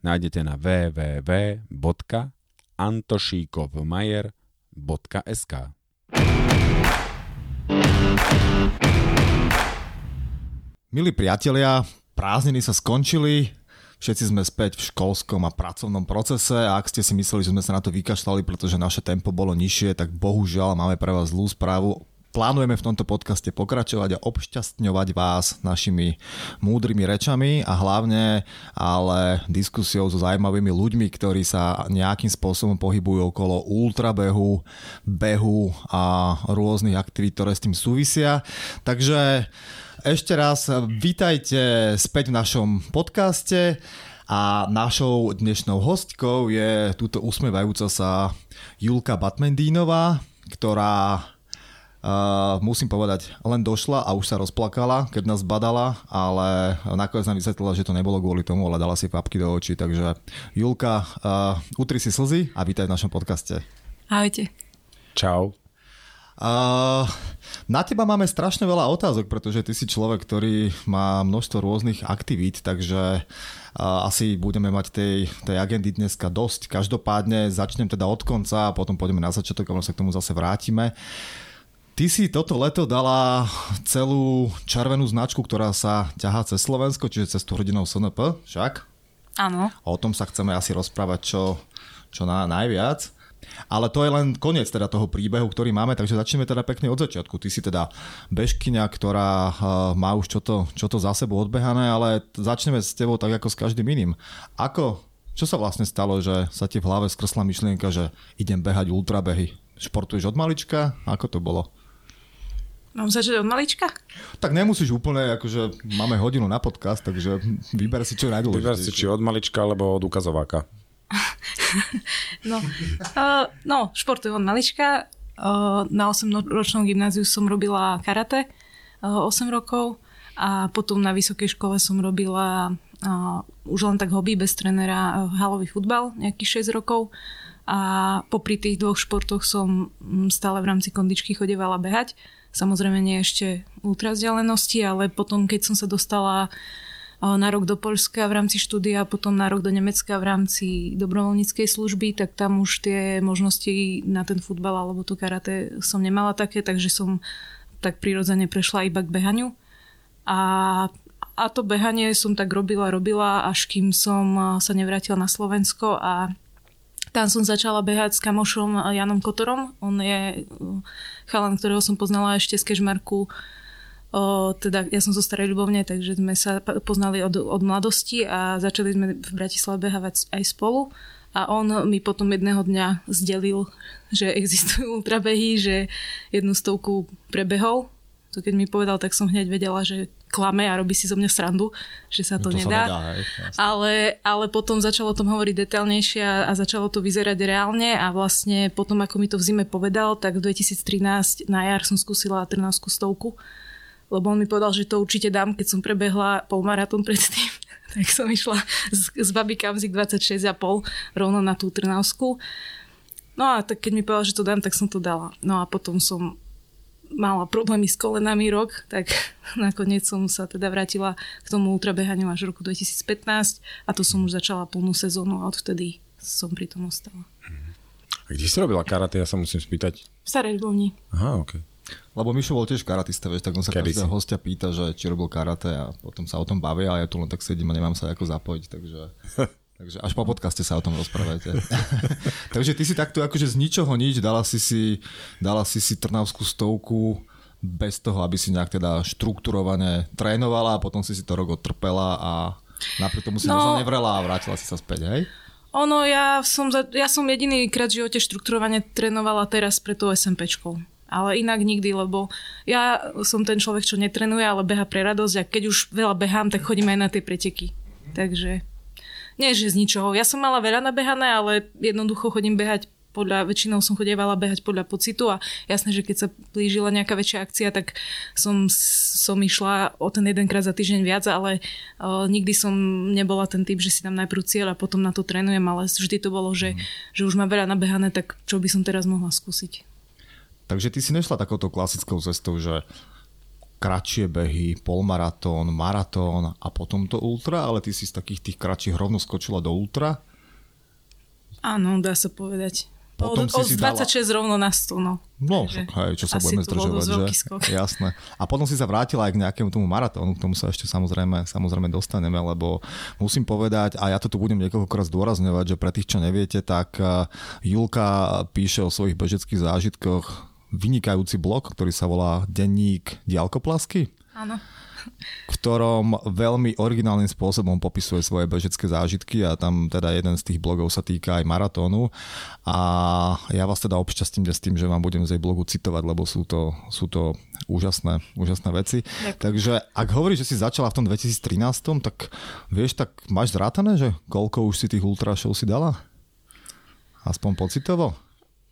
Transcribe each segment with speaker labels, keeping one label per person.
Speaker 1: nájdete na www.antošíkovmajer.sk
Speaker 2: Milí priatelia, prázdniny sa skončili, všetci sme späť v školskom a pracovnom procese a ak ste si mysleli, že sme sa na to vykašľali, pretože naše tempo bolo nižšie, tak bohužiaľ máme pre vás zlú správu. Plánujeme v tomto podcaste pokračovať a obšťastňovať vás našimi múdrymi rečami a hlavne ale diskusiou so zaujímavými ľuďmi, ktorí sa nejakým spôsobom pohybujú okolo ultrabehu, behu a rôznych aktivít, ktoré s tým súvisia. Takže ešte raz vítajte späť v našom podcaste a našou dnešnou hostkou je túto usmievajúca sa Julka Batmendínová, ktorá Uh, musím povedať, len došla a už sa rozplakala, keď nás badala, ale nakoniec nám vysvetlila, že to nebolo kvôli tomu, ale dala si papky do očí. Takže Julka, uh, utri si slzy a vítaj v našom podcaste.
Speaker 3: Ahojte.
Speaker 1: Čau.
Speaker 2: Uh, na teba máme strašne veľa otázok, pretože ty si človek, ktorý má množstvo rôznych aktivít, takže uh, asi budeme mať tej, tej agendy dneska dosť. Každopádne začnem teda od konca a potom pôjdeme na začiatok a sa k tomu zase vrátime. Uh, Ty si toto leto dala celú červenú značku, ktorá sa ťahá cez Slovensko, čiže cez tú hrdinou SNP, však?
Speaker 3: Áno.
Speaker 2: O tom sa chceme asi rozprávať čo, čo na, najviac. Ale to je len koniec teda toho príbehu, ktorý máme, takže začneme teda pekne od začiatku. Ty si teda bežkyňa, ktorá uh, má už čo to, čo to za sebou odbehané, ale začneme s tebou tak ako s každým iným. Ako, čo sa vlastne stalo, že sa ti v hlave skrsla myšlienka, že idem behať ultrabehy? Športuješ od malička? Ako to bolo?
Speaker 3: Mám začať od malička?
Speaker 2: Tak nemusíš úplne, akože máme hodinu na podcast, takže vyber si čo najdôležitejšie.
Speaker 1: Vyber si či od malička, alebo od ukazováka.
Speaker 3: no, uh, no, športujem od malička. Uh, na 8-ročnom gymnáziu som robila karate uh, 8 rokov a potom na vysokej škole som robila uh, už len tak hobby bez trenera uh, halový futbal nejakých 6 rokov a popri tých dvoch športoch som stále v rámci kondičky chodevala behať Samozrejme nie ešte ultrazdialenosti, ale potom, keď som sa dostala na rok do Polska v rámci štúdia, potom na rok do Nemecka v rámci dobrovoľníckej služby, tak tam už tie možnosti na ten futbal alebo to karate som nemala také, takže som tak prirodzene prešla iba k behaniu. A, a to behanie som tak robila, robila, až kým som sa nevrátila na Slovensko a tam som začala behať s kamošom Janom Kotorom. On je uh, chalan, ktorého som poznala ešte z Kežmarku. O, teda ja som zo Starej Ľubovne, takže sme sa poznali od, od mladosti a začali sme v Bratislave behávať aj spolu. A on mi potom jedného dňa zdelil, že existujú ultrabehy, že jednu stovku prebehol. To keď mi povedal, tak som hneď vedela, že klame a robí si zo mňa srandu, že sa to, no to nedá. Sa nedá hej, ale, ale potom začalo o tom hovoriť detailnejšie a, a začalo to vyzerať reálne a vlastne potom, ako mi to v zime povedal, tak v 2013 na jar som skúsila 13 stovku, lebo on mi povedal, že to určite dám, keď som prebehla polmaratón predtým. tak som išla z, z Baby Kamzik 26,5 rovno na tú 13. No a tak keď mi povedal, že to dám, tak som to dala. No a potom som mala problémy s kolenami rok, tak nakoniec som sa teda vrátila k tomu ultrabehaniu až v roku 2015 a to som už začala plnú sezónu a odvtedy som pri tom ostala.
Speaker 1: A kde si robila karate, ja sa musím spýtať?
Speaker 3: V Starej Ľubovni.
Speaker 1: Aha, ok.
Speaker 2: Lebo Mišo bol tiež karatista, vieš, tak on sa
Speaker 1: Kedy
Speaker 2: každého
Speaker 1: si?
Speaker 2: hostia pýta, že či robil karate a potom sa o tom bavia a ja tu len tak sedím a nemám sa ako zapojiť, takže... Takže až po podcaste sa o tom rozprávajte. Takže ty si takto akože z ničoho nič dala si si, dala si si trnavskú stovku bez toho, aby si nejak teda štrukturovane trénovala a potom si si to rok odtrpela a napriek tomu si
Speaker 3: No.
Speaker 2: možno nevrela a vrátila si sa späť, hej?
Speaker 3: Ono, ja som, za, ja som jediný krát v živote štruktúrovane trénovala teraz pre tú SMPčkou. Ale inak nikdy, lebo ja som ten človek, čo netrenuje, ale beha pre radosť a keď už veľa behám, tak chodím aj na tie preteky. Takže nie, že z ničoho. Ja som mala veľa nabehané, ale jednoducho chodím behať podľa, väčšinou som chodievala behať podľa pocitu a jasné, že keď sa blížila nejaká väčšia akcia, tak som, som išla o ten jedenkrát za týždeň viac, ale uh, nikdy som nebola ten typ, že si tam najprv cieľ a potom na to trénujem, ale vždy to bolo, že, že už mám veľa nabehané, tak čo by som teraz mohla skúsiť.
Speaker 2: Takže ty si nešla takouto klasickou cestou, že kratšie behy, polmaratón, maratón a potom to ultra, ale ty si z takých tých kratších rovno skočila do ultra.
Speaker 3: Áno, dá sa povedať.
Speaker 2: Potom
Speaker 3: od,
Speaker 2: si
Speaker 3: od
Speaker 2: si dala-
Speaker 3: 26 rovno na 100, no.
Speaker 2: No,
Speaker 3: Takže
Speaker 2: hej, čo sa budeme zdržovať, že? Jasné. A potom si sa vrátila aj k nejakému tomu maratónu, k tomu sa ešte samozrejme, samozrejme dostaneme, lebo musím povedať, a ja to tu budem niekoľkokrát zdôrazňovať, že pre tých, čo neviete, tak eh, Julka píše o svojich bežeckých zážitkoch vynikajúci blog, ktorý sa volá Denník dialkoplasky
Speaker 3: Áno.
Speaker 2: v ktorom veľmi originálnym spôsobom popisuje svoje bežecké zážitky a tam teda jeden z tých blogov sa týka aj maratónu a ja vás teda obšťastím s tým, že vám budem z jej blogu citovať, lebo sú to, sú to úžasné, úžasné veci.
Speaker 3: Ďakujem.
Speaker 2: Takže ak hovoríš, že si začala v tom 2013, tak vieš, tak máš zrátané, že koľko už si tých ultrašov si dala? Aspoň pocitovo?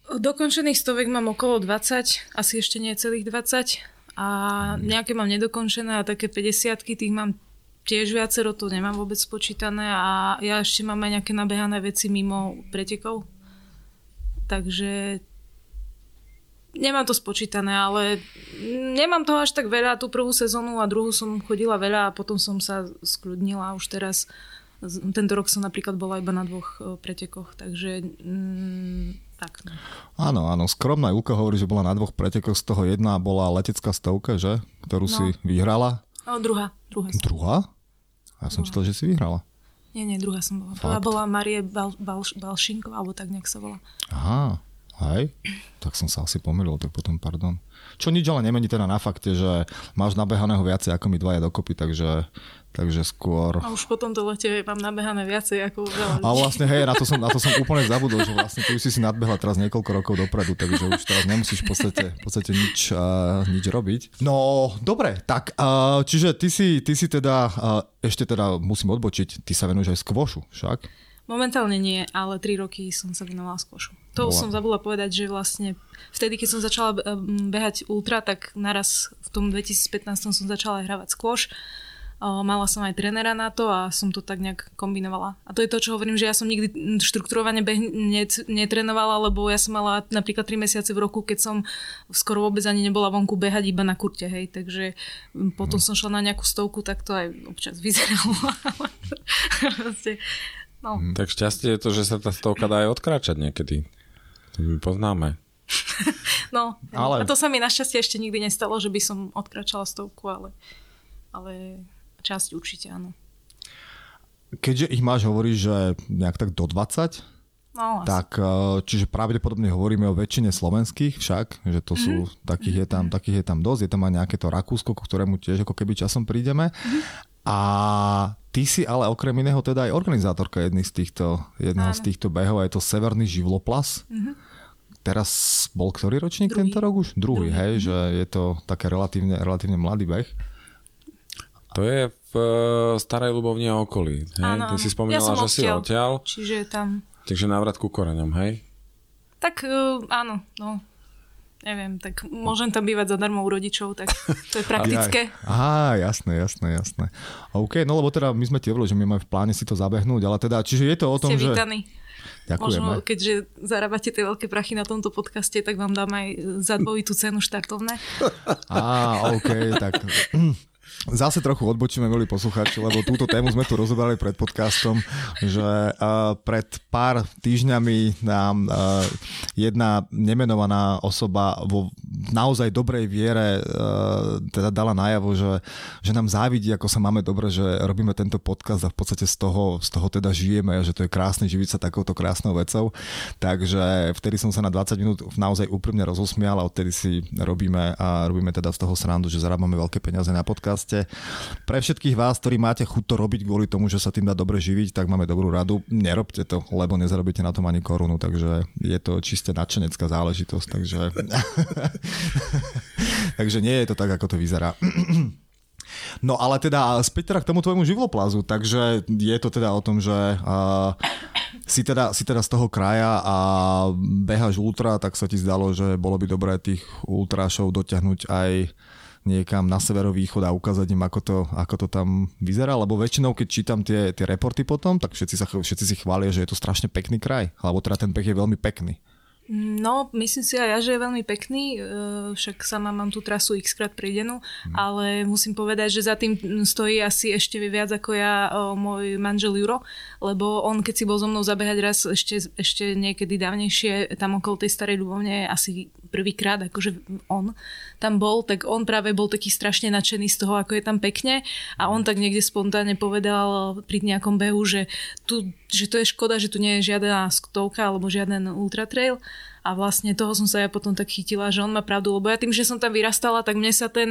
Speaker 3: Dokončených stoviek mám okolo 20, asi ešte nie celých 20 a nejaké mám nedokončené a také 50 tých mám tiež viacero, to nemám vôbec spočítané. A ja ešte mám aj nejaké nabehané veci mimo pretekov. Takže nemám to spočítané, ale nemám toho až tak veľa. Tú prvú sezónu a druhú som chodila veľa a potom som sa skľudnila. Už teraz tento rok som napríklad bola iba na dvoch e, pretekoch, takže mm, tak. No.
Speaker 2: Áno, áno, skromná Julka hovorí, že bola na dvoch pretekoch, z toho jedna bola letecká stovka, že? Ktorú
Speaker 3: No.
Speaker 2: si vyhrala.
Speaker 3: No, druhá. druhá som.
Speaker 2: Druhá? Ja som čítal, že si vyhrala.
Speaker 3: Nie, nie, druhá som bola. Prvá bola Marie Bal, Bal, Balšinková, alebo tak nejak sa volá.
Speaker 2: Aha, hej. Tak som sa asi pomýlil, tak potom pardon. Čo nič ale nemení teda na fakte, že máš nabehaného viacej ako my dvaja dokopy, takže, takže skôr...
Speaker 3: A už po tomto lete mám nabehané viacej ako veľa
Speaker 2: A vlastne, hej, na to, som, na to som úplne zabudol, že vlastne ty už si si nadbehla teraz niekoľko rokov dopredu, takže už teraz nemusíš v podstate, v podstate nič, uh, nič robiť. No, dobre, tak, uh, čiže ty si, ty si teda, uh, ešte teda musím odbočiť, ty sa venuješ aj skvošu, však?
Speaker 3: Momentálne nie, ale 3 roky som sa venovala skôšu. To
Speaker 2: Bola.
Speaker 3: som zabudla povedať, že vlastne vtedy, keď som začala behať ultra, tak naraz v tom 2015 som začala hravať skôš. Mala som aj trénera na to a som to tak nejak kombinovala. A to je to, čo hovorím, že ja som nikdy štruktúrovane beh net, netrénovala, lebo ja som mala napríklad 3 mesiace v roku, keď som skoro vôbec ani nebola vonku behať iba na kurte, hej. Takže potom som šla na nejakú stovku, tak to aj občas vyzeralo. No.
Speaker 1: Tak šťastie je to, že sa tá stovka dá aj odkráčať niekedy. To my poznáme.
Speaker 3: No,
Speaker 2: ale...
Speaker 3: a to sa mi našťastie ešte nikdy nestalo, že by som odkračala stovku, ale, ale časť určite áno.
Speaker 2: Keďže ich máš, hovoríš, že nejak tak do 20,
Speaker 3: No, asi.
Speaker 2: tak uh, čiže pravdepodobne hovoríme o väčšine slovenských však, že to sú,
Speaker 3: Mhm.
Speaker 2: takých, je tam, takých je tam dosť, je tam aj nejaké to Rakúsko, ku ktorému tiež ako keby časom prídeme.
Speaker 3: Mhm.
Speaker 2: A ty si ale okrem iného teda aj organizátorka jedných z týchto, jedného z týchto behov, je to Severný živloplas. Teraz bol ktorý ročník
Speaker 3: Druhý.
Speaker 2: tento rok už? Druhý,
Speaker 3: Druhý,
Speaker 2: hej, že je to také relatívne, relatívne mladý beh.
Speaker 1: To je v e, Starej Ľubovni a okolí. Hej?
Speaker 3: Áno,
Speaker 1: Ty si spomínala,
Speaker 3: Ja som
Speaker 1: že si
Speaker 3: odtiaľ.
Speaker 1: odtiaľ,
Speaker 3: Čiže tam...
Speaker 1: takže návrat ku koreňom, hej?
Speaker 3: Tak uh, áno, no. Neviem, tak môžem tam bývať zadarmo u rodičov, tak to je praktické.
Speaker 2: Á, jasné, jasné, jasné. OK, no lebo teda my sme tie že my máme v pláne si to zabehnúť, ale teda, čiže je to o tom,
Speaker 3: Ste
Speaker 2: že...
Speaker 3: vítaní.
Speaker 2: Ďakujeme.
Speaker 3: Možno, keďže zarábate tie veľké prachy na tomto podcaste, tak vám dám aj za dvojitú cenu štartovné.
Speaker 2: Á, OK, tak Zase trochu odbočíme, milí poslucháči, lebo túto tému sme tu rozobrali pred podcastom, že uh, pred pár týždňami nám uh, jedna nemenovaná osoba vo naozaj dobrej viere uh, teda dala najavo, že, že nám závidí, ako sa máme dobre, že robíme tento podcast a v podstate z toho, z toho teda žijeme že to je krásne živiť sa takouto krásnou vecou. Takže vtedy som sa na 20 minút naozaj úprimne rozosmial a odtedy si robíme a robíme teda z toho srandu, že zarábame veľké peniaze na podcast podcaste. Pre všetkých vás, ktorí máte chuť to robiť kvôli tomu, že sa tým dá dobre živiť, tak máme dobrú radu. Nerobte to, lebo nezarobíte na tom ani korunu, takže je to čiste nadšenecká záležitosť, takže... takže nie je to tak, ako to vyzerá. No ale teda späť teda k tomu tvojmu živloplazu, takže je to teda o tom, že uh, si, teda, si teda z toho kraja a behaš ultra, tak sa ti zdalo, že bolo by dobré tých ultrašov dotiahnuť aj niekam na severovýchod a ukázať im, ako to, ako to tam vyzerá, lebo väčšinou, keď čítam tie, tie reporty potom, tak všetci, sa, všetci si chvália, že je to strašne pekný kraj, alebo teda ten pech je veľmi pekný.
Speaker 3: No, myslím si aj ja, že je veľmi pekný, e, však sama mám tú trasu x krát prejdenú, hmm. ale musím povedať, že za tým stojí asi ešte viac ako ja môj manžel Juro, lebo on keď si bol so mnou zabehať raz ešte, ešte niekedy dávnejšie tam okolo tej starej ľubovne asi prvýkrát, akože on tam bol, tak on práve bol taký strašne nadšený z toho, ako je tam pekne. A on tak niekde spontánne povedal pri nejakom behu, že, tu, že to je škoda, že tu nie je žiadna stovka alebo žiaden ultra trail a vlastne toho som sa ja potom tak chytila, že on má pravdu, lebo ja tým, že som tam vyrastala, tak mne sa ten,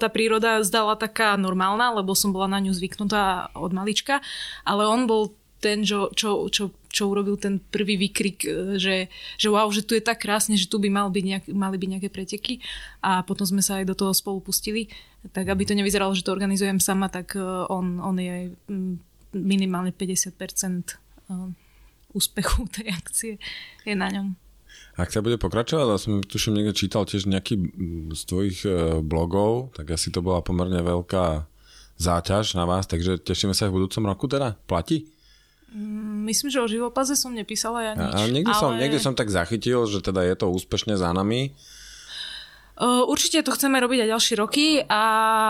Speaker 3: tá príroda zdala taká normálna, lebo som bola na ňu zvyknutá od malička, ale on bol ten, čo, čo, čo, čo urobil ten prvý výkrik, e, že, že wow, že tu je tak krásne, že tu by mal byť nejak, mali byť nejaké preteky a potom sme sa aj do toho spolu pustili. Tak aby to nevyzeralo, že to organizujem sama, tak e, on, on je minimálne 50% e, úspechu tej akcie je na ňom.
Speaker 1: Ak sa bude pokračovať, ja som tuším niekde čítal tiež nejaký z tvojich blogov, tak asi to bola pomerne veľká záťaž na vás, takže tešíme sa aj v budúcom roku teda? Platí?
Speaker 3: Myslím, že o živopaze som nepísala ja nič. A
Speaker 1: niekde, ale... som, niekde som tak zachytil, že teda je to úspešne za nami.
Speaker 3: Určite to chceme robiť aj ďalšie roky, a,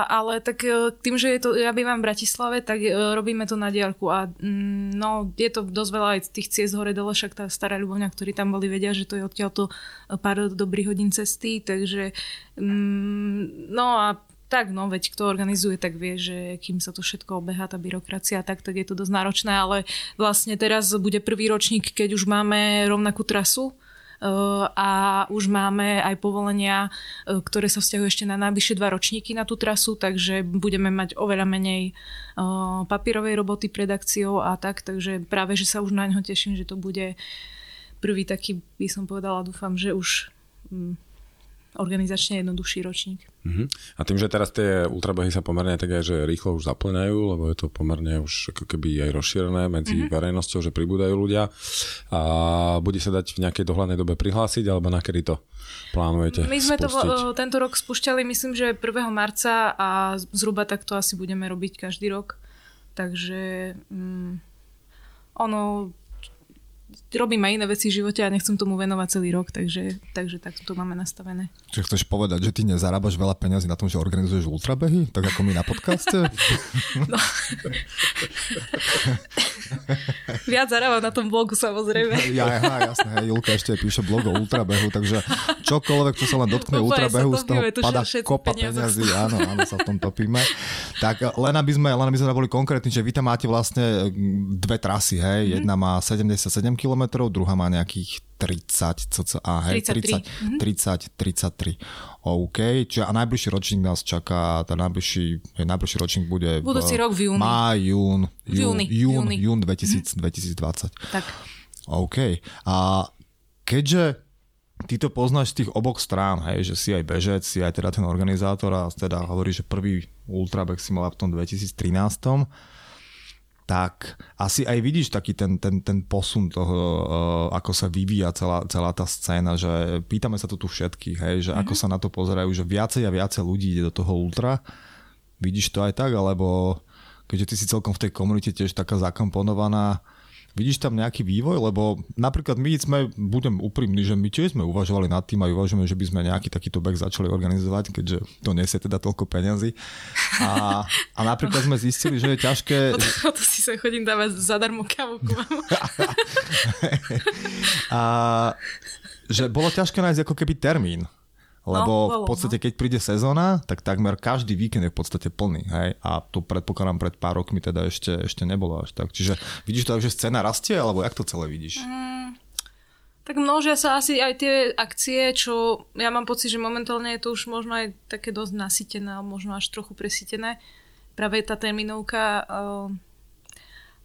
Speaker 3: ale tak e, tým, že je to, ja bývam v Bratislave, tak e, robíme to na diaľku a mm, no, je to dosť veľa aj tých ciest hore dole, však tá stará ľubovňa, ktorí tam boli, vedia, že to je odtiaľto pár dobrých hodín cesty, takže mm, no a tak, no veď kto organizuje, tak vie, že kým sa to všetko obeha, tá byrokracia, tak, tak je to dosť náročné, ale vlastne teraz bude prvý ročník, keď už máme rovnakú trasu, eh, a už máme aj povolenia, eh, ktoré sa vzťahujú ešte na najbližšie dva ročníky na tú trasu, takže budeme mať oveľa menej eh, papírovej roboty pred akciou a tak, takže práve, že sa už na ňo teším, že to bude prvý taký, by som povedala, dúfam, že už mm, organizačne jednoduchší ročník.
Speaker 1: Uh-huh. A tým, že teraz tie ultrabehy sa pomerne tak aj, že rýchlo už zaplňajú, lebo je to pomerne už ako keby aj rozšírené medzi uh-huh. verejnosťou, že pribúdajú ľudia a bude sa dať v nejakej dohľadnej dobe prihlásiť, alebo na kedy to plánujete
Speaker 3: My sme
Speaker 1: spustiť?
Speaker 3: to tento rok spúšťali, myslím, že 1. marca a zhruba takto asi budeme robiť každý rok. Takže um, ono robím aj iné veci v živote a nechcem tomu venovať celý rok, takže, takže tak to máme nastavené.
Speaker 2: Čiže chceš povedať, že ty nezarábaš veľa peňazí na tom, že organizuješ ultrabehy, tak ako my na podcaste? No.
Speaker 3: Viac zarábam na tom blogu samozrejme.
Speaker 2: Ja, ja jasné, Julka ešte píše blog o ultrabehu, takže čokoľvek, čo sa len dotkne Úplne ultrabehu, z toho pada kopa peňazí, áno, áno, sa v tom topíme. Tak len aby sme, len aby sme boli konkrétni, že vy tam máte vlastne dve trasy, hej, mm-hmm. jedna má 77 km, druhá má nejakých 30 cca, hej,
Speaker 3: 33.
Speaker 2: 30, 30, 33. OK, čiže a najbližší ročník nás čaká, tá najbližší, najbližší ročník bude
Speaker 3: Budúci rok v júni.
Speaker 2: Má, jún,
Speaker 3: jún, jún,
Speaker 2: jún, jún 2000, mm-hmm. 2020.
Speaker 3: Tak.
Speaker 2: OK. A keďže ty to poznáš z tých obok strán, hej, že si aj bežec, si aj teda ten organizátor a teda hovorí, že prvý ultrabek si mal v tom 2013 tak asi aj vidíš taký ten, ten, ten posun toho, uh, ako sa vyvíja celá, celá tá scéna, že pýtame sa to tu všetkých, hej, že mm-hmm. ako sa na to pozerajú, že viacej a viacej ľudí ide do toho ultra. Vidíš to aj tak, alebo keďže ty si celkom v tej komunite tiež taká zakomponovaná, Vidíš tam nejaký vývoj? Lebo napríklad my sme, budem úprimný, že my tiež sme uvažovali nad tým a uvažujeme, že by sme nejaký takýto back začali organizovať, keďže to nesie teda toľko peňazí. A, a napríklad sme zistili, že je ťažké...
Speaker 3: O to, si sa chodím dávať zadarmo kávu
Speaker 2: a že bolo ťažké nájsť ako keby termín. Lebo no, bolo, v podstate, no. keď príde sezóna, tak takmer každý víkend je v podstate plný. Hej? A to predpokladám pred pár rokmi teda ešte, ešte nebolo až tak. Čiže vidíš to tak, že scéna rastie, alebo jak to celé vidíš? Mm,
Speaker 3: tak množia sa asi aj tie akcie, čo ja mám pocit, že momentálne je to už možno aj také dosť nasytené, alebo možno až trochu presítené. Práve tá terminovka. Eh,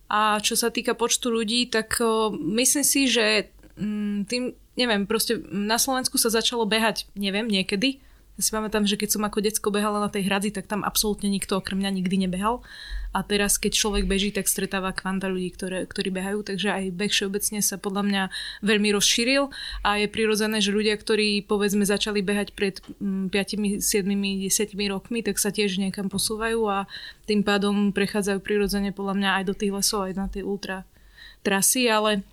Speaker 3: a čo sa týka počtu ľudí, tak eh, myslím si, že mm, tým neviem, proste na Slovensku sa začalo behať, neviem, niekedy. Ja si pamätám, že keď som ako decko behala na tej hradzi, tak tam absolútne nikto okrem mňa nikdy nebehal. A teraz, keď človek beží, tak stretáva kvanta ľudí, ktoré, ktorí behajú, takže aj beh všeobecne sa podľa mňa veľmi rozšíril a je prirodzené, že ľudia, ktorí povedzme začali behať pred 5, 7, 10 rokmi, tak sa tiež niekam posúvajú a tým pádom prechádzajú prirodzene podľa mňa aj do tých lesov, aj na tie ultra trasy, ale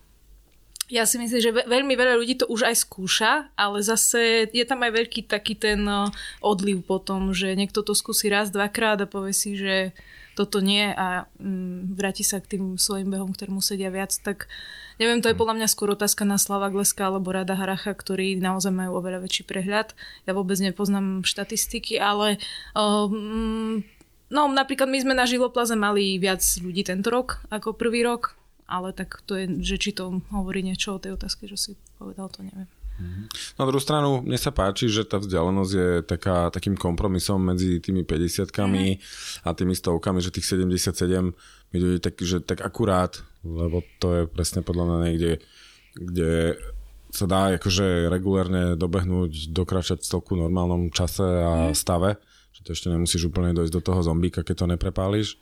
Speaker 3: ja si myslím, že veľmi veľa ľudí to už aj skúša, ale zase je tam aj veľký taký ten no, odliv potom, že niekto to skúsi raz, dvakrát a povie si, že toto nie a mm, vráti sa k tým svojim behom, ktorému sedia viac, tak neviem, to je podľa mňa skôr otázka na Slava Gleska alebo Rada Haracha, ktorí naozaj majú oveľa väčší prehľad. Ja vôbec nepoznám štatistiky, ale um, no napríklad my sme na Živoplaze mali viac ľudí tento rok ako prvý rok, ale tak to je, že či to hovorí niečo o tej otázke, že si povedal, to neviem.
Speaker 1: Na druhú stranu, mne sa páči, že tá vzdialenosť je taká, takým kompromisom medzi tými 50 mm. a tými stovkami, že tých 77 mi je tak, že tak akurát, lebo to je presne podľa mňa niekde, kde sa dá akože regulérne dobehnúť, dokračať v normálnom čase a mm. stave, že to ešte nemusíš úplne dojsť do toho zombíka, keď to neprepáliš.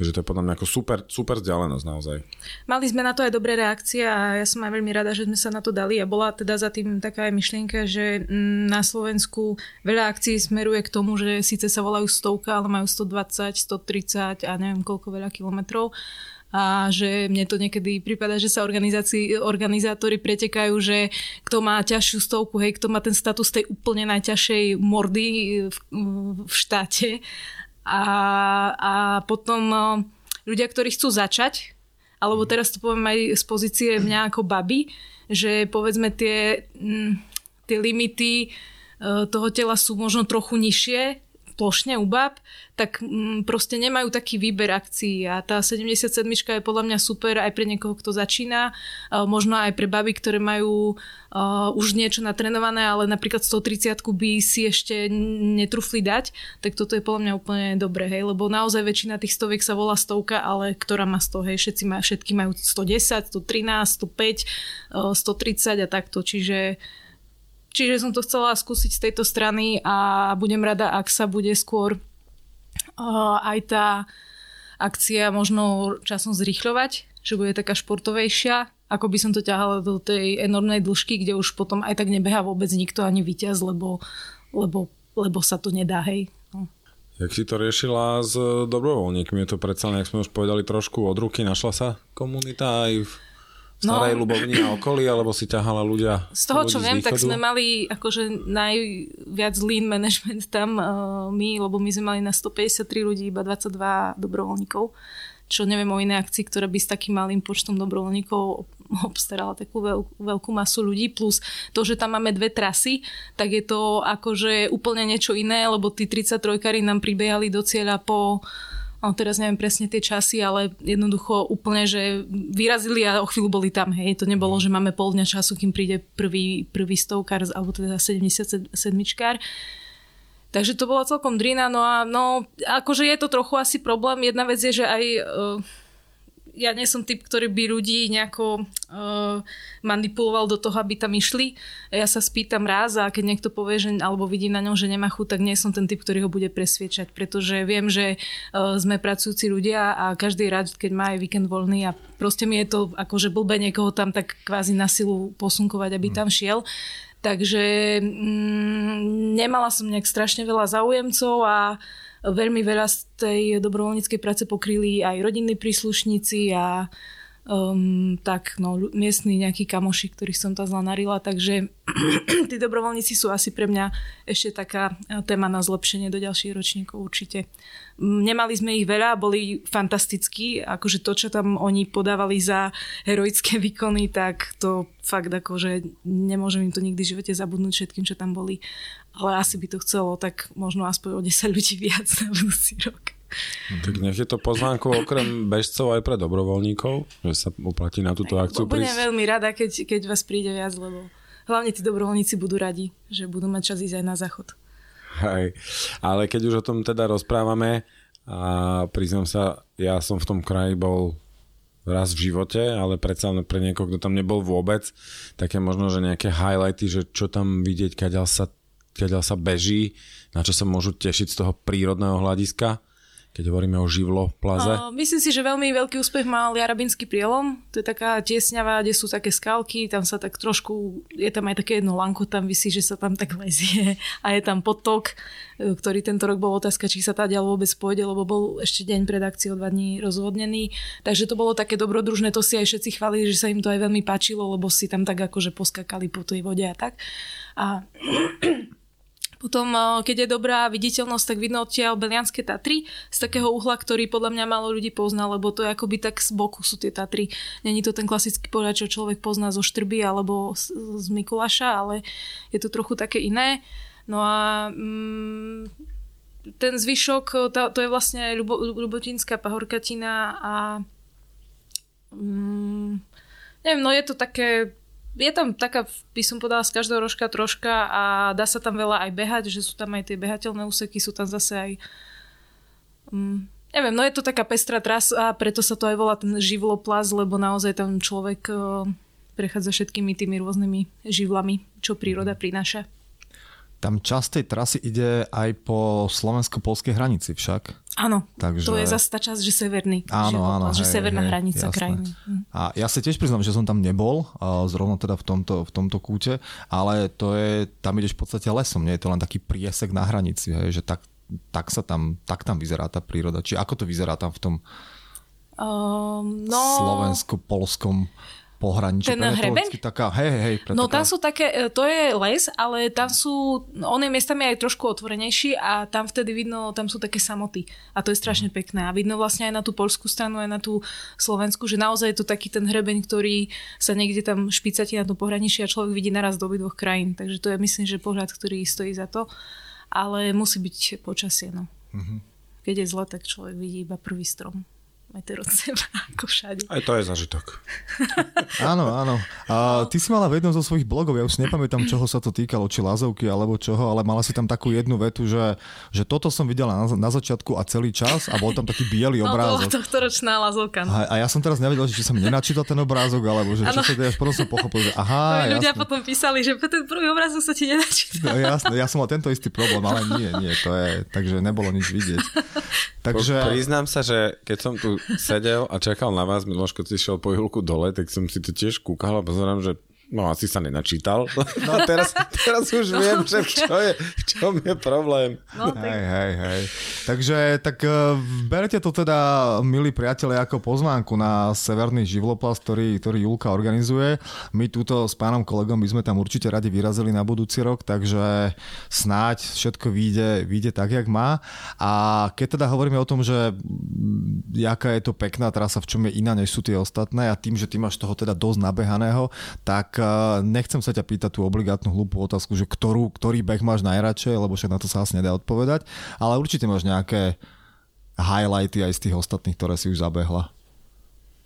Speaker 1: Takže to je podľa mňa ako super, super vzdialenosť naozaj.
Speaker 3: Mali sme na to aj dobré reakcie a ja som aj veľmi rada, že sme sa na to dali a bola teda za tým taká aj myšlienka, že mm, na Slovensku veľa akcií smeruje k tomu, že síce sa volajú stovka, ale majú 120, 130 a neviem koľko veľa kilometrov a že mne to niekedy prípada, že sa organizátori pretekajú, že kto má ťažšiu stovku, hej, kto má ten status tej úplne najťažšej mordy v, v štáte a, a potom no, ľudia, ktorí chcú začať, alebo teraz to poviem aj z pozície mňa ako baby, že povedzme tie, mm, tie limity e, toho tela sú možno trochu nižšie, plošne u bab, tak mm, proste nemajú taký výber akcií. A tá 77 je podľa mňa super aj pre niekoho, kto začína, možno aj pre baby, ktoré majú uh, už niečo natrenované, ale napríklad 130 by si ešte netrúfli dať, tak toto je podľa mňa úplne dobré, hej, lebo naozaj väčšina tých stoviek sa volá stovka, ale ktorá má 100, hej, všetci má, všetky majú 110, 113, 105, 130 a takto, čiže Čiže som to chcela skúsiť z tejto strany a budem rada, ak sa bude skôr uh, aj tá akcia možno časom zrýchľovať, že bude taká športovejšia, ako by som to ťahala do tej enormnej dĺžky, kde už potom aj tak nebeha vôbec nikto ani víťaz, lebo, lebo, lebo sa to nedá, hej. No.
Speaker 1: Jak si to riešila s dobrovoľníkmi? Je to predsa, jak sme už povedali, trošku od ruky. Našla sa komunita aj v starej no, Lubovni a okolí, alebo si ťahala ľudia?
Speaker 3: Z toho, čo viem, tak sme mali akože najviac lean management tam uh, my, lebo my sme mali na 153 ľudí iba 22 dobrovoľníkov čo neviem o inej akcii, ktorá by s takým malým počtom dobrovoľníkov obstarala takú veľkú, veľkú masu ľudí, plus to, že tam máme dve trasy, tak je to akože úplne niečo iné, lebo tí 33 nám pribehali do cieľa po No, teraz neviem presne tie časy, ale jednoducho úplne, že vyrazili a o chvíľu boli tam, hej. To nebolo, že máme pol dňa času, kým príde prvý, prvý stovkár, alebo teda 77 kár. Takže to bola celkom drina, no a no, akože je to trochu asi problém. Jedna vec je, že aj uh, ja nie som typ, ktorý by ľudí nejako uh, manipuloval do toho, aby tam išli. Ja sa spýtam raz a keď niekto povie, že, alebo vidí na ňom, že nemá chuť, tak nie som ten typ, ktorý ho bude presviečať, pretože viem, že uh, sme pracujúci ľudia a každý rád, keď má aj víkend voľný a proste mi je to akože blbe niekoho tam tak kvázi na silu posunkovať, aby mm. tam šiel. Takže mm, nemala som nejak strašne veľa záujemcov a Veľmi veľa z tej dobrovoľníckej práce pokryli aj rodinní príslušníci a um, tak no, miestni nejakí kamoši, ktorých som tam zlanarila, takže tí dobrovoľníci sú asi pre mňa ešte taká e, téma na zlepšenie do ďalších ročníkov určite. Nemali sme ich veľa, boli fantastickí, akože to, čo tam oni podávali za heroické výkony, tak to fakt akože nemôžem im to nikdy v živote zabudnúť všetkým, čo tam boli. Ale asi by to chcelo tak možno aspoň o 10 ľudí viac na budúci rok.
Speaker 1: Tak nech je to pozvánku okrem bežcov aj pre dobrovoľníkov, že sa uplatí na túto akciu
Speaker 3: Budem prísť. veľmi rada, keď, keď vás príde viac, lebo hlavne tí dobrovoľníci budú radi, že budú mať čas ísť aj na záchod.
Speaker 1: Hej. Ale keď už o tom teda rozprávame, a priznám sa, ja som v tom kraji bol raz v živote, ale predsa pre niekoho, kto tam nebol vôbec, také možno, že nejaké highlighty, že čo tam vidieť, kaďal sa, kaďal sa beží, na čo sa môžu tešiť z toho prírodného hľadiska keď hovoríme o živlo plaze? Uh,
Speaker 3: myslím si, že veľmi veľký úspech mal Jarabinský prielom. To je taká tiesňava, kde sú také skalky, tam sa tak trošku, je tam aj také jedno lanko, tam vysí, že sa tam tak lezie a je tam potok, e, ktorý tento rok bol otázka, či sa tá ďal vôbec pôjde, lebo bol ešte deň pred akciou dva dní rozhodnený. Takže to bolo také dobrodružné, to si aj všetci chválili, že sa im to aj veľmi páčilo, lebo si tam tak akože poskakali po tej vode a tak. A potom, eh, keď je dobrá viditeľnosť, tak vidno odtiaľ Belianské Tatry z takého uhla, ktorý podľa mňa málo ľudí pozná, lebo to je akoby tak z boku sú tie Tatry. Není to ten klasický pohľad, čo človek pozná zo Štrby alebo z, Mikuláša, ale je to trochu také iné. No a mm, ten zvyšok, to, to je vlastne Ľubo, Ľubotinská pahorkatina a mm, neviem, no je to také je tam taká, by som povedala, z každého rožka troška a dá sa tam veľa aj behať, že sú tam aj tie behateľné úseky, sú tam zase aj um, neviem, no je to taká pestrá trasa a preto sa to aj volá ten živloplaz, lebo naozaj tam človek uh, prechádza všetkými tými rôznymi živlami, čo príroda prináša.
Speaker 2: Tam časť tej trasy ide aj po slovensko-polskej hranici však.
Speaker 3: Áno, Takže... to je zase tá časť, že severný.
Speaker 2: Áno, áno.
Speaker 3: Že hej, severná hej, hranica jasné. krajiny. Hm.
Speaker 2: A ja sa tiež priznám, že som tam nebol, zrovna teda v tomto, v tomto kúte, ale to je, tam ideš v podstate lesom, nie je to len taký priesek na hranici, hej, že tak, tak sa tam, tak tam vyzerá tá príroda. Či ako to vyzerá tam v tom um, no... slovensko-polskom pohraničí.
Speaker 3: Ten hrebeň?
Speaker 2: Taká, hej, hej,
Speaker 3: hej, no tam sú také, e, to je les, ale tam sú, on je miestami aj trošku otvorenejší a tam vtedy vidno, tam sú také samoty a to je strašne mm. pekné a vidno vlastne aj na tú polskú stranu, aj na tú slovensku, že naozaj je to taký ten hrebeň, ktorý sa niekde tam špicatí na tom pohraničí a človek vidí naraz do dvoch krajín, takže to je myslím, že pohľad, ktorý stojí za to, ale musí byť počasie, no. Mm-hmm. Keď je zle, tak človek vidí iba prvý strom meter od seba, ako všade.
Speaker 1: Aj to je zažitok.
Speaker 2: áno, áno. A ty si mala v jednom zo svojich blogov, ja už si nepamätám, čoho sa to týkalo, či lazovky alebo čoho, ale mala si tam takú jednu vetu, že, že toto som videla na, na začiatku a celý čas a bol tam taký biely obrázok.
Speaker 3: No, to ročná lazovka.
Speaker 2: No. A, a, ja som teraz nevedel, či som nenačítal ten obrázok, alebo že čo sa deje, potom som pochopil, že aha,
Speaker 3: Ľudia jasne. potom písali, že ten prvý obrázok sa ti nenačítal.
Speaker 2: No, jasne, ja som mal tento istý problém, ale nie, nie, to je, takže nebolo nič vidieť.
Speaker 1: Takže... Priznám sa, že keď som tu sedel a čakal na vás, Miloš, keď si šiel po ihulku dole, tak som si to tiež kúkal a pozerám, že No asi sa nenačítal. No teraz, teraz už viem, že čo je, v čom je problém.
Speaker 2: No, tak... Hej, hej, hej. Takže tak uh, berte to teda, milí priatelia, ako pozvánku na Severný živloplast, ktorý, ktorý Julka organizuje. My túto s pánom kolegom by sme tam určite radi vyrazili na budúci rok, takže snáď všetko vyjde, vyjde tak, jak má. A keď teda hovoríme o tom, že jaká je to pekná trasa, v čom je iná, než sú tie ostatné a tým, že ty máš toho teda dosť nabehaného, tak nechcem sa ťa pýtať tú obligátnu hlúpu otázku, že ktorú, ktorý beh máš najradšej, lebo však na to sa asi nedá odpovedať, ale určite máš nejaké highlighty aj z tých ostatných, ktoré si už zabehla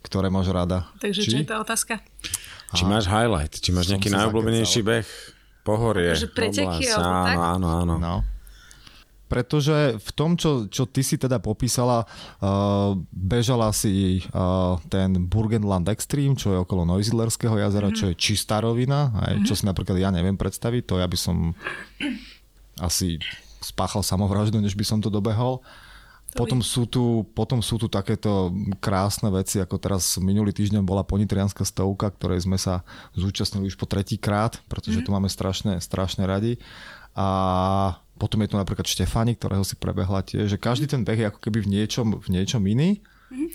Speaker 2: ktoré máš rada.
Speaker 3: Takže Či? čo je tá otázka?
Speaker 1: Či máš highlight, či máš nejaký najobľúbenejší beh, pohorie,
Speaker 3: Takže preteky,
Speaker 1: oblasť, áno, áno, áno. No
Speaker 2: pretože v tom, čo, čo ty si teda popísala, uh, bežala si uh, ten Burgenland Extreme, čo je okolo Neusiedlerského jazera, mm. čo je čistá rovina, aj, mm. čo si napríklad ja neviem predstaviť, to ja by som asi spáchal samovraždu, než by som to dobehol. Potom sú, tu, potom sú tu takéto krásne veci, ako teraz minulý týždeň bola ponitrianská stovka, ktorej sme sa zúčastnili už po tretí krát, pretože mm. tu máme strašne, strašne radi. A potom je tu napríklad Štefani, ktorého si prebehla tiež, že každý ten beh je ako keby v niečom, v niečom iný. Mm-hmm.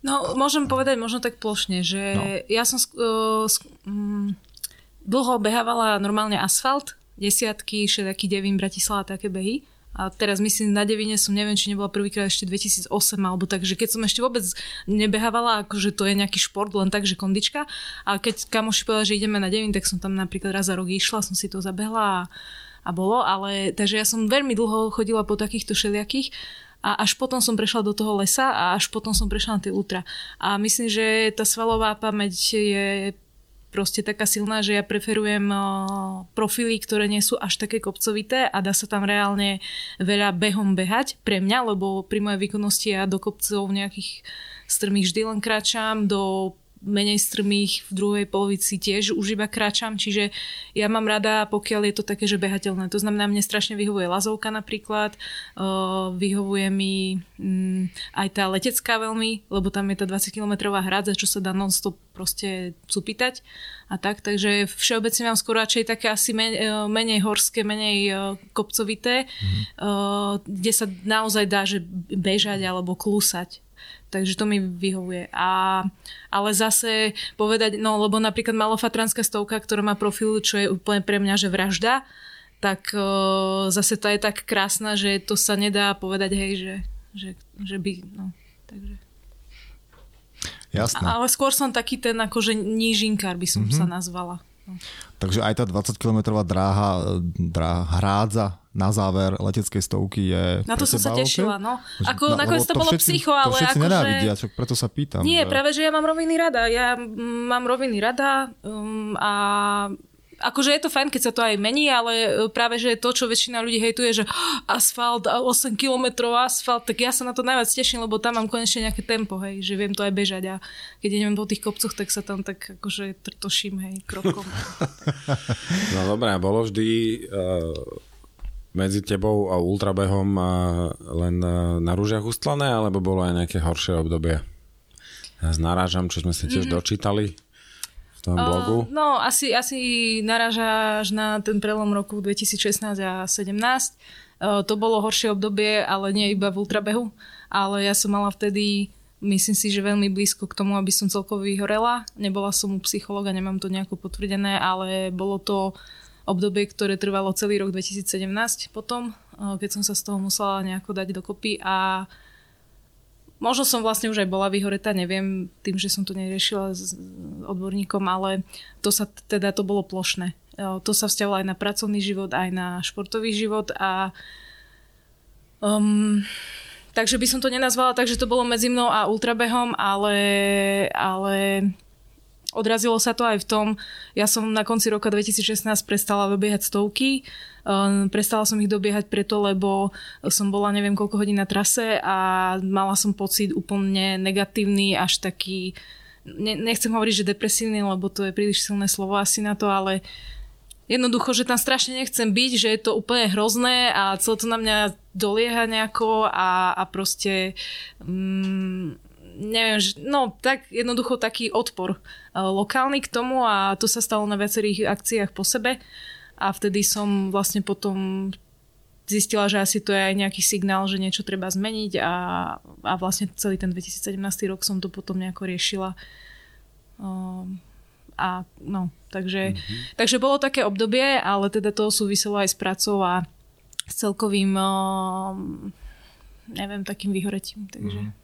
Speaker 3: No, môžem povedať možno tak plošne, že no. ja som uh, um, dlho behávala normálne asfalt, desiatky, všetky devín Bratislava, také behy. A teraz myslím, na Devine som, neviem, či nebola prvýkrát ešte 2008, alebo tak, že keď som ešte vôbec nebehávala, akože to je nejaký šport, len tak, že kondička. A keď kamoši povedali, že ideme na Devin, tak som tam napríklad raz za rok išla, som si to zabehla a, a bolo. Ale, takže ja som veľmi dlho chodila po takýchto všelijakých a až potom som prešla do toho lesa a až potom som prešla na tie ultra. A myslím, že tá svalová pamäť je proste taká silná, že ja preferujem profily, ktoré nie sú až také kopcovité a dá sa tam reálne veľa behom behať pre mňa, lebo pri mojej výkonnosti ja do kopcov nejakých strmých vždy len kráčam, do menej strmých, v druhej polovici tiež už iba kráčam, čiže ja mám rada, pokiaľ je to také, že behateľné. To znamená, mne strašne vyhovuje lazovka napríklad, vyhovuje mi mm, aj tá letecká veľmi, lebo tam je tá 20 km hrádza, čo sa dá non-stop proste cupitať a tak, takže všeobecne mám skôr radšej také asi menej, menej horské, menej kopcovité, mm. kde sa naozaj dá, že bežať alebo klúsať Takže to mi vyhovuje. A, ale zase povedať, no lebo napríklad malofatranská stovka, ktorá má profil, čo je úplne pre mňa, že vražda, tak o, zase tá je tak krásna, že to sa nedá povedať, hej, že, že, že by, no, takže.
Speaker 2: Jasné.
Speaker 3: Ale skôr som taký ten akože nížinkár by som mm-hmm. sa nazvala. No.
Speaker 2: Takže aj tá 20-kilometrová dráha, dráha hrádza na záver leteckej stovky je
Speaker 3: Na to som sa tešila, no. Ako no, nakoniec to, to bolo všetci, psycho, ale
Speaker 2: to všetci
Speaker 3: ako
Speaker 2: nenávidia, že... preto sa pýtam.
Speaker 3: Nie, že... práve, že ja mám roviny rada. Ja mám roviny rada um, a akože je to fajn, keď sa to aj mení, ale e, práve, že to, čo väčšina ľudí hejtuje, že asfalt, 8 km asfalt, tak ja sa na to najviac teším, lebo tam mám konečne nejaké tempo, hej, že viem to aj bežať a keď idem po tých kopcoch, tak sa tam tak akože trtoším, hej, krokom.
Speaker 1: no dobré, bolo vždy uh medzi tebou a ultrabehom len e, na rúžiach ustlané, alebo bolo aj nejaké horšie obdobie? Ja narážam, čo sme si tiež mm-hmm. dočítali v tom blogu?
Speaker 3: Uh, no, asi, asi narážaš na ten prelom roku 2016 a 2017. Uh, to bolo horšie obdobie, ale nie iba v ultrabehu. Ale ja som mala vtedy myslím si, že veľmi blízko k tomu, aby som celkovo vyhorela. Nebola som u psychologa, nemám to nejako potvrdené, ale bolo to obdobie, ktoré trvalo celý rok 2017 potom, keď som sa z toho musela nejako dať dokopy a Možno som vlastne už aj bola vyhoretá, neviem, tým, že som to neriešila s odborníkom, ale to sa teda to bolo plošné. To sa vzťahovalo aj na pracovný život, aj na športový život a um, takže by som to nenazvala tak, že to bolo medzi mnou a ultrabehom, ale, ale Odrazilo sa to aj v tom, ja som na konci roka 2016 prestala dobiehať stovky, um, prestala som ich dobiehať preto, lebo som bola neviem koľko hodín na trase a mala som pocit úplne negatívny, až taký, ne, nechcem hovoriť, že depresívny, lebo to je príliš silné slovo asi na to, ale jednoducho, že tam strašne nechcem byť, že je to úplne hrozné a celé to na mňa dolieha nejako a, a proste... Um, neviem, no tak jednoducho taký odpor uh, lokálny k tomu a to sa stalo na viacerých akciách po sebe a vtedy som vlastne potom zistila, že asi to je aj nejaký signál, že niečo treba zmeniť a, a vlastne celý ten 2017 rok som to potom nejako riešila. Um, a no, takže, mm-hmm. takže bolo také obdobie, ale teda to súviselo aj s pracou a s celkovým um, neviem, takým vyhoretím. Takže... Mm-hmm.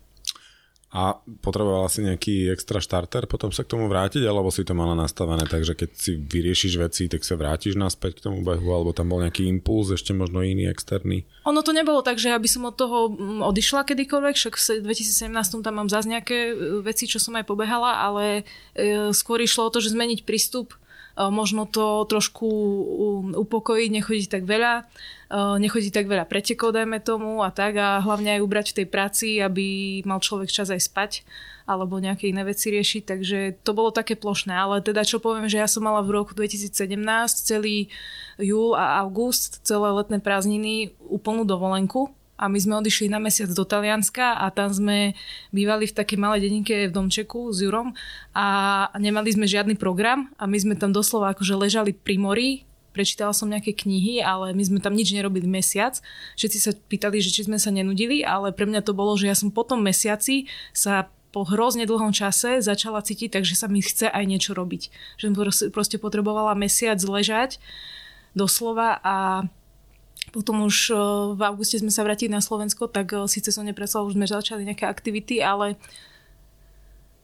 Speaker 1: A potrebovala si nejaký extra štarter potom sa k tomu vrátiť, alebo si to mala nastavené, takže keď si vyriešiš veci, tak sa vrátiš naspäť k tomu behu, alebo tam bol nejaký impuls, ešte možno iný, externý?
Speaker 3: Ono to nebolo tak, že aby som od toho mm, odišla kedykoľvek, však v 2017 tam mám zase nejaké e, veci, čo som aj pobehala, ale e, skôr išlo o to, že zmeniť prístup možno to trošku upokojiť, nechodiť tak veľa, nechodiť tak veľa pretekov, dajme tomu a tak a hlavne aj ubrať v tej práci, aby mal človek čas aj spať alebo nejaké iné veci riešiť, takže to bolo také plošné, ale teda čo poviem, že ja som mala v roku 2017 celý júl a august, celé letné prázdniny úplnú dovolenku, a my sme odišli na mesiac do Talianska a tam sme bývali v takej malej dedinke v Domčeku s Jurom a nemali sme žiadny program a my sme tam doslova akože ležali pri mori prečítala som nejaké knihy, ale my sme tam nič nerobili mesiac. Všetci sa pýtali, že či sme sa nenudili, ale pre mňa to bolo, že ja som po tom mesiaci sa po hrozne dlhom čase začala cítiť, takže sa mi chce aj niečo robiť. Že som proste potrebovala mesiac ležať doslova a potom už v auguste sme sa vrátili na Slovensko, tak síce som nepresala, už sme začali nejaké aktivity, ale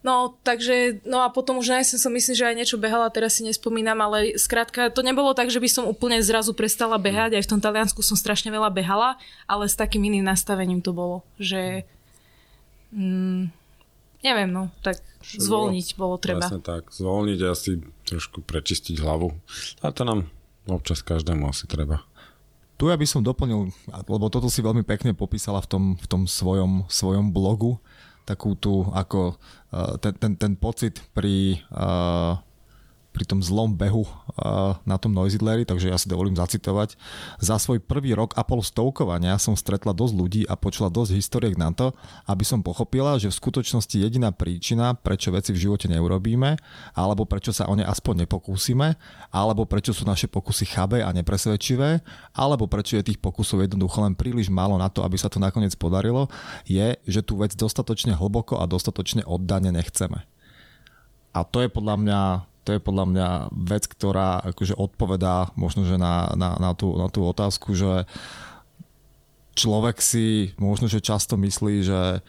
Speaker 3: No, takže, no a potom už na som myslím, že aj niečo behala, teraz si nespomínam, ale skrátka, to nebolo tak, že by som úplne zrazu prestala behať, aj v tom Taliansku som strašne veľa behala, ale s takým iným nastavením to bolo, že mm, neviem, no, tak Všetko zvolniť bolo, bolo treba.
Speaker 1: Vlastne tak, zvolniť a asi trošku prečistiť hlavu. A to nám občas každému asi treba.
Speaker 2: Tu ja by som doplnil, lebo toto si veľmi pekne popísala v tom, v tom svojom, svojom blogu, takú tú ako uh, ten, ten, ten pocit pri uh, pri tom zlom behu uh, na tom Noisidleri, takže ja si dovolím zacitovať. Za svoj prvý rok a pol stovkovania som stretla dosť ľudí a počula dosť historiek na to, aby som pochopila, že v skutočnosti jediná príčina, prečo veci v živote neurobíme, alebo prečo sa o ne aspoň nepokúsime, alebo prečo sú naše pokusy chabé a nepresvedčivé, alebo prečo je tých pokusov jednoducho len príliš málo na to, aby sa to nakoniec podarilo, je, že tú vec dostatočne hlboko a dostatočne oddane nechceme. A to je podľa mňa to je podľa mňa vec, ktorá akože odpovedá možno, že na, na, na, tú, na tú otázku, že človek si možno, že často myslí, že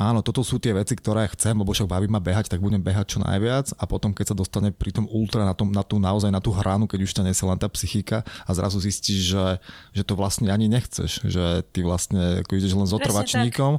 Speaker 2: áno, toto sú tie veci, ktoré chcem, lebo však baví ma behať, tak budem behať čo najviac. A potom keď sa dostane pri tom ultra na, tom, na tú naozaj na tú hranu, keď už ťa nesie len tá psychika a zrazu zistíš, že, že to vlastne ani nechceš, že ty vlastne ako ideš len s otrvačníkom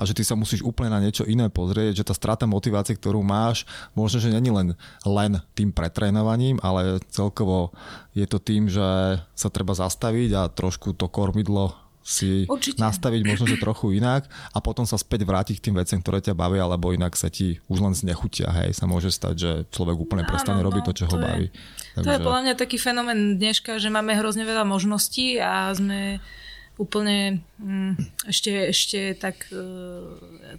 Speaker 2: a že ty sa musíš úplne na niečo iné pozrieť, že tá strata motivácie, ktorú máš, možno, že není len, len tým pretrénovaním, ale celkovo je to tým, že sa treba zastaviť a trošku to kormidlo si Určite. nastaviť možno, že trochu inak a potom sa späť vrátiť k tým veciam, ktoré ťa bavia, alebo inak sa ti už len znechutia, hej, sa môže stať, že človek úplne prestane Áno, robiť no, to, čo to ho je, baví.
Speaker 3: Takže... To je podľa mňa taký fenomén dneška, že máme hrozne veľa možností a sme úplne mm, ešte, ešte tak e,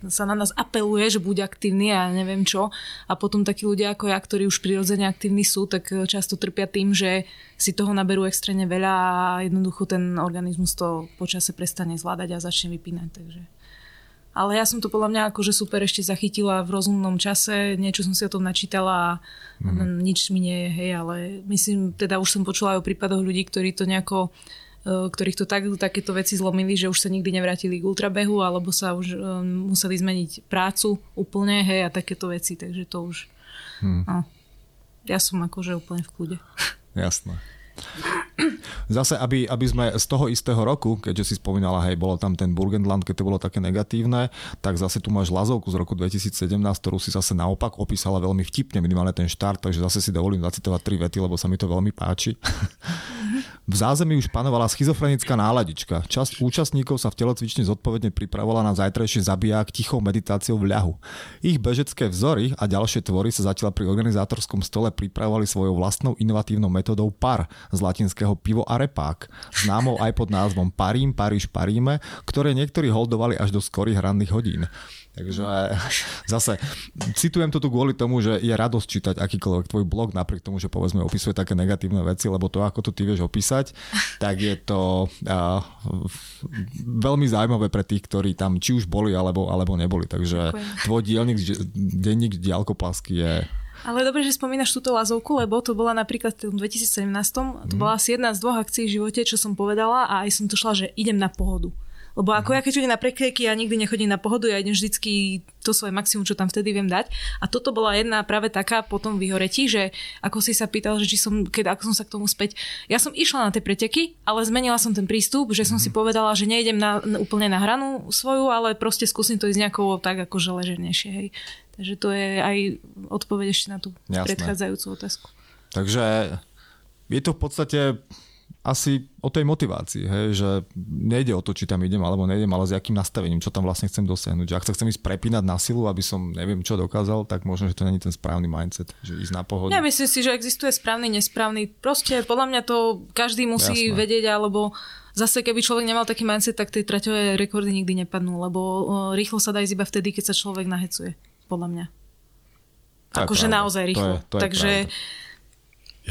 Speaker 3: sa na nás apeluje, že buď aktívny a neviem čo. A potom takí ľudia ako ja, ktorí už prirodzene aktívni sú, tak e, často trpia tým, že si toho naberú extrémne veľa a jednoducho ten organizmus to počase prestane zvládať a začne vypínať. Takže. Ale ja som to podľa mňa akože super ešte zachytila v rozumnom čase, niečo som si o tom načítala a mm. nič mi nie je, hej, ale myslím, teda už som počula aj o prípadoch ľudí, ktorí to nejako ktorých to tak, takéto veci zlomili, že už sa nikdy nevrátili k ultrabehu, alebo sa už um, museli zmeniť prácu úplne, hej, a takéto veci, takže to už... Hmm. Ja som akože úplne v kľude.
Speaker 2: Jasné. Zase, aby, aby sme z toho istého roku, keďže si spomínala, hej, bolo tam ten Burgenland, keď to bolo také negatívne, tak zase tu máš Lazovku z roku 2017, ktorú si zase naopak opísala veľmi vtipne, minimálne ten štart, takže zase si dovolím zacitovať tri vety, lebo sa mi to veľmi páči. V zázemí už panovala schizofrenická náladička. Časť účastníkov sa v telocvični zodpovedne pripravovala na zajtrajší zabiják tichou meditáciou v ľahu. Ich bežecké vzory a ďalšie tvory sa zatiaľ pri organizátorskom stole pripravovali svojou vlastnou inovatívnou metodou PAR z latinského pivo a repák, známou aj pod názvom Parím, Paríž, Paríme, ktoré niektorí holdovali až do skorých ranných hodín. Takže zase citujem to tu kvôli tomu, že je radosť čítať akýkoľvek tvoj blog, napriek tomu, že povedzme opisuje také negatívne veci, lebo to, ako to ty vieš opísať, tak je to uh, veľmi zaujímavé pre tých, ktorí tam či už boli, alebo, alebo neboli. Takže Ďakujem. tvoj dielnik, denník diálkoplasky je
Speaker 3: ale dobre, že spomínaš túto lazovku, lebo to bola napríklad v 2017, to bola asi jedna z dvoch akcií v živote, čo som povedala a aj som to šla, že idem na pohodu. Lebo ako ja keď idem na prekreky, ja nikdy nechodím na pohodu, ja idem vždycky to svoje maximum, čo tam vtedy viem dať. A toto bola jedna práve taká potom vyhoretí, že ako si sa pýtal, že či som, keď, ako som sa k tomu späť, ja som išla na tie preteky, ale zmenila som ten prístup, že som si povedala, že nejdem na, úplne na hranu svoju, ale proste skúsim to ísť nejakou tak akože ležernejšie. Hej. Takže to je aj odpoveď ešte na tú Jasné. predchádzajúcu otázku.
Speaker 2: Takže je to v podstate asi o tej motivácii, hej, že nejde o to, či tam idem alebo nejdem, ale s akým nastavením, čo tam vlastne chcem dosiahnuť. Že ak sa chcem ísť prepínať na silu, aby som neviem čo dokázal, tak možno, že to není ten správny mindset, že ísť na pohodu.
Speaker 3: Ja myslím si, že existuje správny, nesprávny. Proste podľa mňa to každý musí Jasné. vedieť, alebo zase keby človek nemal taký mindset, tak tie traťové rekordy nikdy nepadnú, lebo rýchlo sa dá ísť iba vtedy, keď sa človek nahecuje, podľa mňa. Akože naozaj rýchlo. To je, to je Takže pravda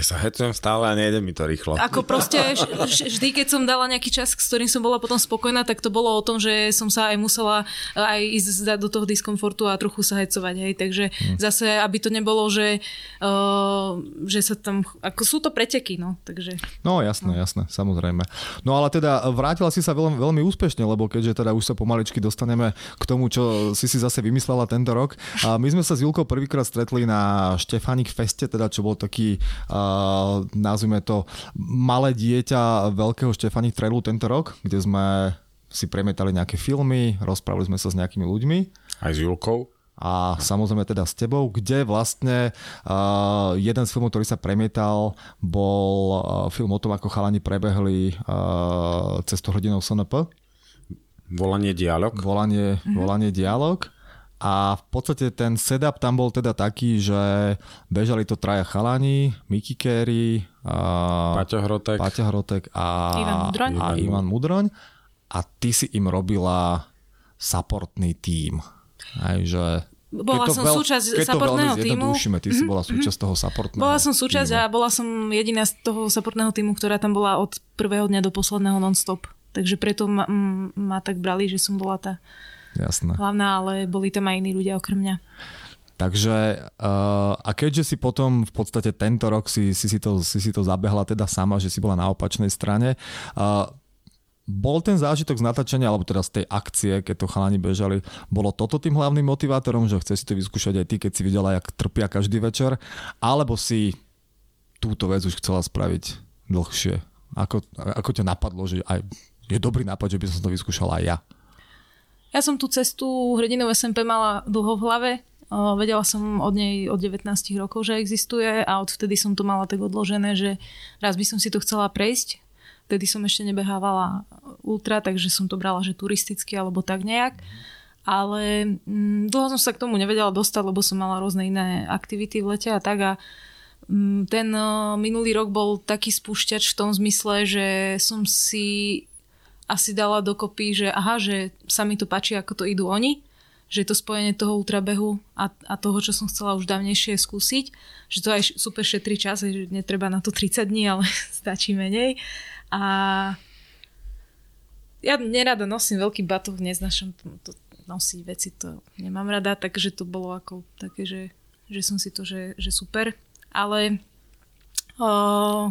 Speaker 1: Ja sa hecujem stále a nejde mi to rýchlo.
Speaker 3: Ako proste vždy, keď som dala nejaký čas, s ktorým som bola potom spokojná, tak to bolo o tom, že som sa aj musela aj ísť do toho diskomfortu a trochu sa hecovať. Hej. Takže hmm. zase, aby to nebolo, že, uh, že sa tam... Ako sú to preteky, no. Takže,
Speaker 2: no jasné, no. jasné, samozrejme. No ale teda vrátila si sa veľmi, veľmi úspešne, lebo keďže teda už sa pomaličky dostaneme k tomu, čo si si zase vymyslela tento rok. A my sme sa s Julkou prvýkrát stretli na Štefanik Feste, teda čo bol taký uh, nazvime to, malé dieťa veľkého Štefani Trailu tento rok, kde sme si premietali nejaké filmy, rozprávali sme sa s nejakými ľuďmi.
Speaker 1: Aj s Julkou?
Speaker 2: A samozrejme teda s tebou, kde vlastne uh, jeden z filmov, ktorý sa premietal, bol uh, film o tom, ako chalani prebehli uh, cestu hrdinou SNP.
Speaker 1: Volanie dialog.
Speaker 2: Volanie, mm-hmm. volanie dialog. A v podstate ten setup tam bol teda taký, že bežali to traja chalani, Mickey Carey,
Speaker 1: a Paťa Hrotek,
Speaker 2: Paťa Hrotek a,
Speaker 3: Ivan Mudroň.
Speaker 2: a Ivan Mudroň. A ty si im robila supportný tím. Aj, že
Speaker 3: bola som veľ, súčasť supportného týmu.
Speaker 2: Ty si bola súčasť toho supportného
Speaker 3: Bola som súčasť týmu. a bola som jediná z toho supportného týmu, ktorá tam bola od prvého dňa do posledného non-stop. Takže preto ma, ma tak brali, že som bola tá
Speaker 2: Jasné.
Speaker 3: hlavná, ale boli tam aj iní ľudia okrem mňa.
Speaker 2: Takže uh, a keďže si potom v podstate tento rok si, si, si, to, si, si to zabehla teda sama, že si bola na opačnej strane, uh, bol ten zážitok z natáčania, alebo teda z tej akcie, keď to chalani bežali, bolo toto tým hlavným motivátorom, že chce si to vyskúšať aj ty, keď si videla, jak trpia každý večer, alebo si túto vec už chcela spraviť dlhšie? Ako, ako ťa napadlo, že aj je dobrý nápad, že by som to vyskúšala aj ja?
Speaker 3: Ja som tú cestu hrdinov SMP mala dlho v hlave. Vedela som od nej od 19 rokov, že existuje a odvtedy som to mala tak odložené, že raz by som si to chcela prejsť. Vtedy som ešte nebehávala ultra, takže som to brala, že turisticky alebo tak nejak. Ale mm, dlho som sa k tomu nevedela dostať, lebo som mala rôzne iné aktivity v lete a tak a mm, ten minulý rok bol taký spúšťač v tom zmysle, že som si asi dala dokopy, že aha, že sa mi to páči, ako to idú oni, že to spojenie toho ultrabehu a, a toho, čo som chcela už dávnejšie skúsiť, že to aj super šetrí čas, že netreba na to 30 dní, ale stačí menej. A ja nerada nosím veľký batoh, neznašam to, to nosiť veci, to nemám rada, takže to bolo ako také, že, že som si to, že, že super. Ale o,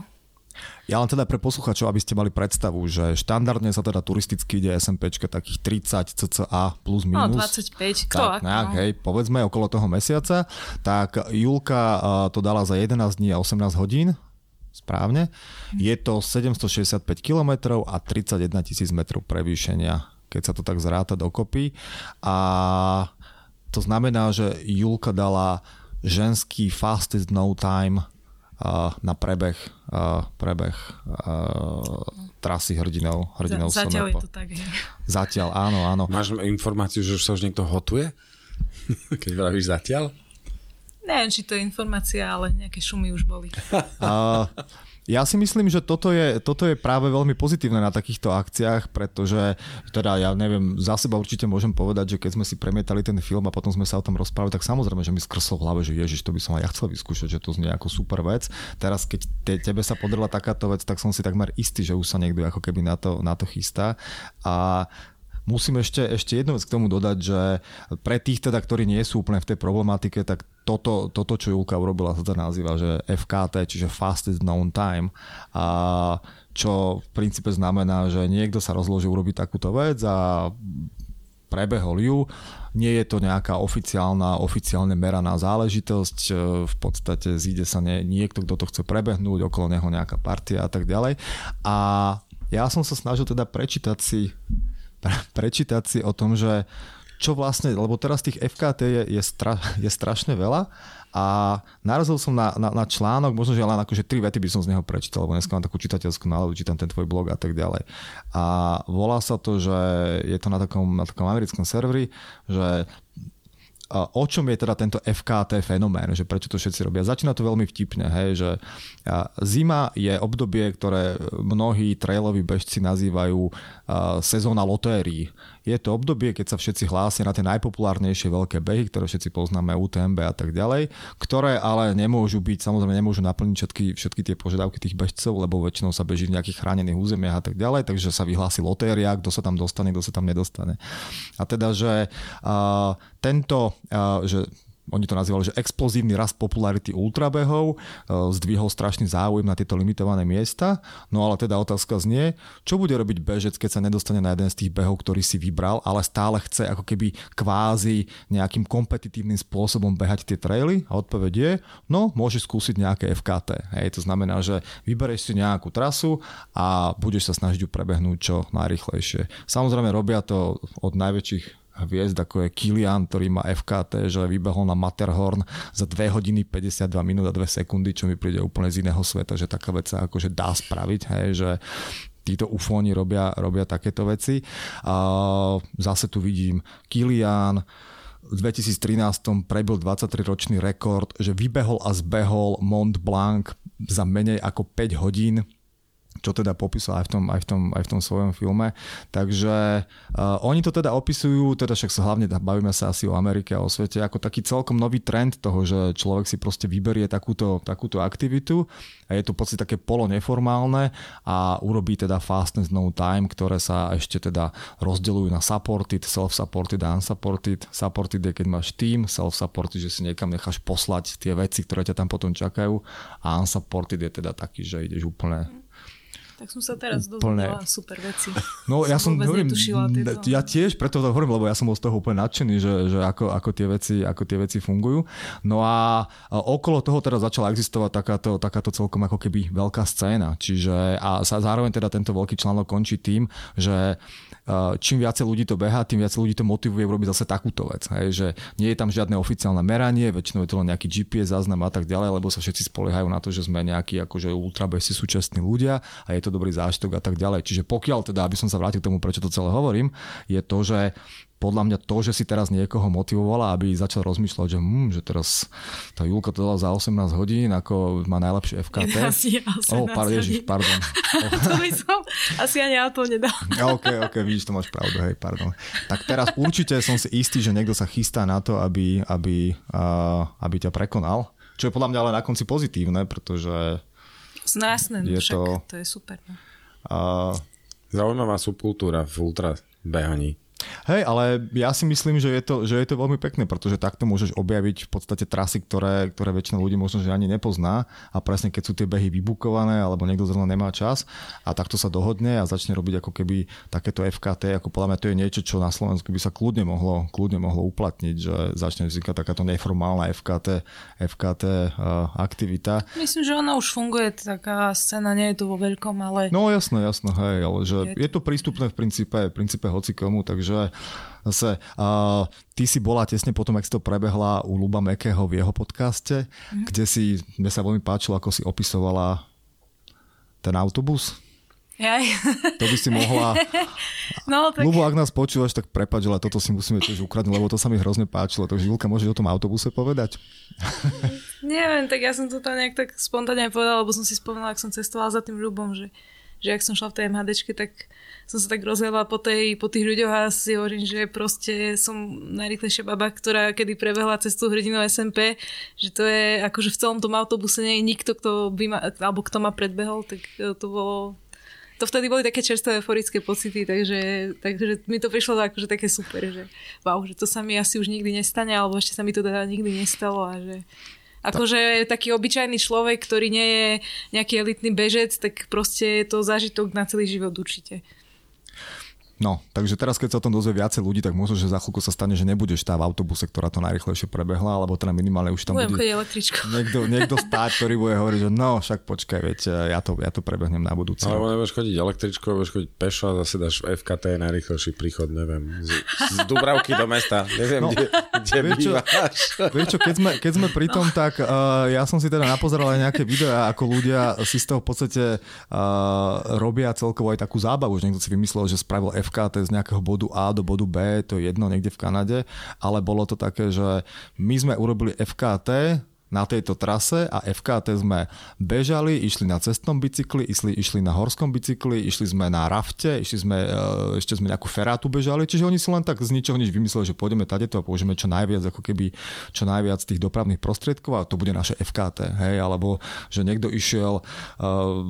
Speaker 2: ja len teda pre posluchačov, aby ste mali predstavu, že štandardne sa teda turisticky ide SMPčka takých 30 cca plus
Speaker 3: no, minus. No 25, kto
Speaker 2: tak, nejak, no. hej, povedzme okolo toho mesiaca. Tak Julka to dala za 11 dní a 18 hodín, správne. Hm. Je to 765 km a 31 tisíc metrov prevýšenia, keď sa to tak zráta dokopy. A to znamená, že Julka dala ženský fastest no time na prebeh, prebeh trasy hrdinov, hrdinov
Speaker 3: Zatiaľ je to tak.
Speaker 2: Zatiaľ, áno, áno.
Speaker 1: Máš informáciu, že už sa už niekto hotuje? Keď vravíš zatiaľ?
Speaker 3: Neviem, či to je informácia, ale nejaké šumy už boli.
Speaker 2: Uh, ja si myslím, že toto je, toto je práve veľmi pozitívne na takýchto akciách, pretože teda ja neviem, za seba určite môžem povedať, že keď sme si premietali ten film a potom sme sa o tom rozprávali, tak samozrejme, že mi skrslo v hlave, že ježiš, to by som aj ja chcel vyskúšať, že to znie ako super vec. Teraz, keď te, tebe sa podarila takáto vec, tak som si takmer istý, že už sa niekto ako keby na to, na to chystá. A Musím ešte, ešte jednu vec k tomu dodať, že pre tých teda, ktorí nie sú úplne v tej problematike, tak toto, toto čo Julka urobila, sa to nazýva, že FKT, čiže Fastest Known Time. A čo v princípe znamená, že niekto sa rozložil urobiť takúto vec a prebehol ju. Nie je to nejaká oficiálna, oficiálne meraná záležitosť, v podstate zíde sa nie, niekto, kto to chce prebehnúť, okolo neho nejaká partia a tak ďalej. A ja som sa snažil teda prečítať si prečítať si o tom, že čo vlastne, lebo teraz tých FKT je, je, stra, je strašne veľa a narazil som na, na, na článok, možno, že len akože tri vety by som z neho prečítal, lebo dneska mám takú čitateľskú náladu, čítam ten tvoj blog a tak ďalej. A volá sa to, že je to na takom, na takom americkom serveri, že o čom je teda tento FKT fenomén, že prečo to všetci robia. Začína to veľmi vtipne, hej, že zima je obdobie, ktoré mnohí trailoví bežci nazývajú sezóna lotérií. Je to obdobie, keď sa všetci hlásia na tie najpopulárnejšie veľké behy, ktoré všetci poznáme, UTMB a tak ďalej, ktoré ale nemôžu byť, samozrejme nemôžu naplniť všetky, všetky tie požiadavky tých bežcov, lebo väčšinou sa beží v nejakých chránených územiach a tak ďalej, takže sa vyhlási lotéria, kto sa tam dostane, kto sa tam nedostane. A teda, že uh, tento, uh, že oni to nazývali, že explozívny rast popularity ultrabehov e, zdvihol strašný záujem na tieto limitované miesta. No ale teda otázka znie, čo bude robiť bežec, keď sa nedostane na jeden z tých behov, ktorý si vybral, ale stále chce ako keby kvázi nejakým kompetitívnym spôsobom behať tie traily? A odpoveď je, no môže skúsiť nejaké FKT. Hej, to znamená, že vybereš si nejakú trasu a budeš sa snažiť ju prebehnúť čo najrychlejšie. Samozrejme robia to od najväčších hviezd, ako je Kilian, ktorý má FKT, že vybehol na Matterhorn za 2 hodiny 52 minút a 2 sekundy, čo mi príde úplne z iného sveta, že taká vec sa akože dá spraviť, hej, že títo ufóni robia, robia takéto veci. A zase tu vidím Kilian, v 2013 prebil 23-ročný rekord, že vybehol a zbehol Mont Blanc za menej ako 5 hodín čo teda popísal aj v tom, aj v tom, aj v tom svojom filme. Takže uh, oni to teda opisujú, teda však sa hlavne bavíme sa asi o Amerike a o svete, ako taký celkom nový trend toho, že človek si proste vyberie takúto, takúto aktivitu a je to v podstate také polo neformálne a urobí teda fastness no time, ktoré sa ešte teda rozdeľujú na supported, self-supported a unsupported. Supported je keď máš team, self-supported, že si niekam necháš poslať tie veci, ktoré ťa tam potom čakajú a unsupported je teda taký, že ideš úplne
Speaker 3: tak som sa teraz dozvedela super veci.
Speaker 2: No ja som, hovorím, ja tiež preto to hovorím, lebo ja som bol z toho úplne nadšený, že, že ako, ako, tie veci, ako tie veci fungujú. No a, okolo toho teda začala existovať takáto, takáto celkom ako keby veľká scéna. Čiže a zároveň teda tento veľký článok končí tým, že čím viacej ľudí to beha, tým viacej ľudí to motivuje urobiť zase takúto vec. Hej, že nie je tam žiadne oficiálne meranie, väčšinou je to len nejaký GPS záznam a tak ďalej, lebo sa všetci spoliehajú na to, že sme nejakí akože ultrabesi súčasní ľudia a je to dobrý zážitok a tak ďalej. Čiže pokiaľ teda, aby som sa vrátil k tomu, prečo to celé hovorím, je to, že podľa mňa to, že si teraz niekoho motivovala, aby začal rozmýšľať, že, hm, že teraz tá Julka to dala za 18 hodín, ako má najlepšie FKT.
Speaker 3: Asi
Speaker 2: oh, pardon, ježiš, pardon.
Speaker 3: to by som asi ani to nedal.
Speaker 2: ok, ok, vidíš, to máš pravdu, hej, pardon. Tak teraz určite som si istý, že niekto sa chystá na to, aby, aby, uh, aby ťa prekonal. Čo je podľa mňa ale na konci pozitívne, pretože
Speaker 3: Znásne, je však, to, to je super. No.
Speaker 1: Uh, Zaujímavá subkultúra v ultra behaní.
Speaker 2: Hej, ale ja si myslím, že je, to, že je to veľmi pekné, pretože takto môžeš objaviť v podstate trasy, ktoré, ktoré väčšina ľudí možno že ani nepozná a presne keď sú tie behy vybukované alebo niekto zrovna nemá čas a takto sa dohodne a začne robiť ako keby takéto FKT, ako podľa mňa to je niečo, čo na Slovensku by sa kľudne mohlo, kľudne mohlo uplatniť, že začne vznikať takáto neformálna FKT, FKT uh, eh, aktivita.
Speaker 3: Myslím, že ona už funguje, taká scéna nie je tu vo veľkom, ale...
Speaker 2: No jasno, jasno, hej, ale že je to, je to prístupné v princípe, v princípe hocikomu, takže že zase uh, ty si bola tesne potom, ak si to prebehla u Luba Mekého v jeho podcaste, mm. kde si, mne sa veľmi páčilo, ako si opisovala ten autobus.
Speaker 3: Jaj.
Speaker 2: To by si mohla...
Speaker 3: No, tak...
Speaker 2: Lubo, ak nás počúvaš, tak prepač, ale toto si musíme tiež ukradnúť, lebo to sa mi hrozne páčilo. Takže Julka, môžeš o tom autobuse povedať?
Speaker 3: Neviem, tak ja som to tam nejak tak spontánne povedala, lebo som si spomenula, ak som cestovala za tým Ľubom, že, že ak som šla v tej MHDčke, tak som sa tak rozhľadala po, tej, po tých ľuďoch a si hovorím, že proste som najrychlejšia baba, ktorá kedy prebehla cestu hrdinov SMP, že to je akože v celom tom autobuse nie je nikto, kto by ma, alebo kto ma predbehol, tak to bolo to vtedy boli také čerstvé euforické pocity, takže, takže mi to prišlo akože také super, že wow, že to sa mi asi už nikdy nestane, alebo ešte sa mi to teda nikdy nestalo a že Akože taký obyčajný človek, ktorý nie je nejaký elitný bežec, tak proste je to zážitok na celý život určite.
Speaker 2: No, takže teraz, keď sa o tom dozvie viacej ľudí, tak možno, že za chvíľku sa stane, že nebudeš tá v autobuse, ktorá to najrychlejšie prebehla, alebo teda minimálne už tam
Speaker 3: Budem
Speaker 2: bude niekto, niekto stáť, ktorý bude hovoriť, že no, však počkaj, veď, ja to, ja to prebehnem na budúci.
Speaker 1: Alebo nebudeš chodiť električkou, budeš chodiť pešo a zase dáš v FKT najrychlejší príchod, neviem, z, z Dubravky do mesta, neviem, no, kde, kde vieš čo,
Speaker 2: vieš čo, keď sme, keď sme pri tom, no. tak uh, ja som si teda napozeral aj nejaké videá, ako ľudia si z toho v podstate uh, robia celkovo aj takú zábavu, že niekto si vymyslel, že spravil FKT z nejakého bodu A do bodu B, to je jedno niekde v Kanade, ale bolo to také, že my sme urobili FKT, na tejto trase a FKT sme bežali, išli na cestnom bicykli, išli, išli na horskom bicykli, išli sme na rafte, išli sme, e, ešte sme nejakú ferátu bežali, čiže oni si len tak z ničoho nič vymysleli, že pôjdeme tadeto a použijeme čo najviac, ako keby čo najviac tých dopravných prostriedkov a to bude naše FKT, hej, alebo že niekto išiel uh,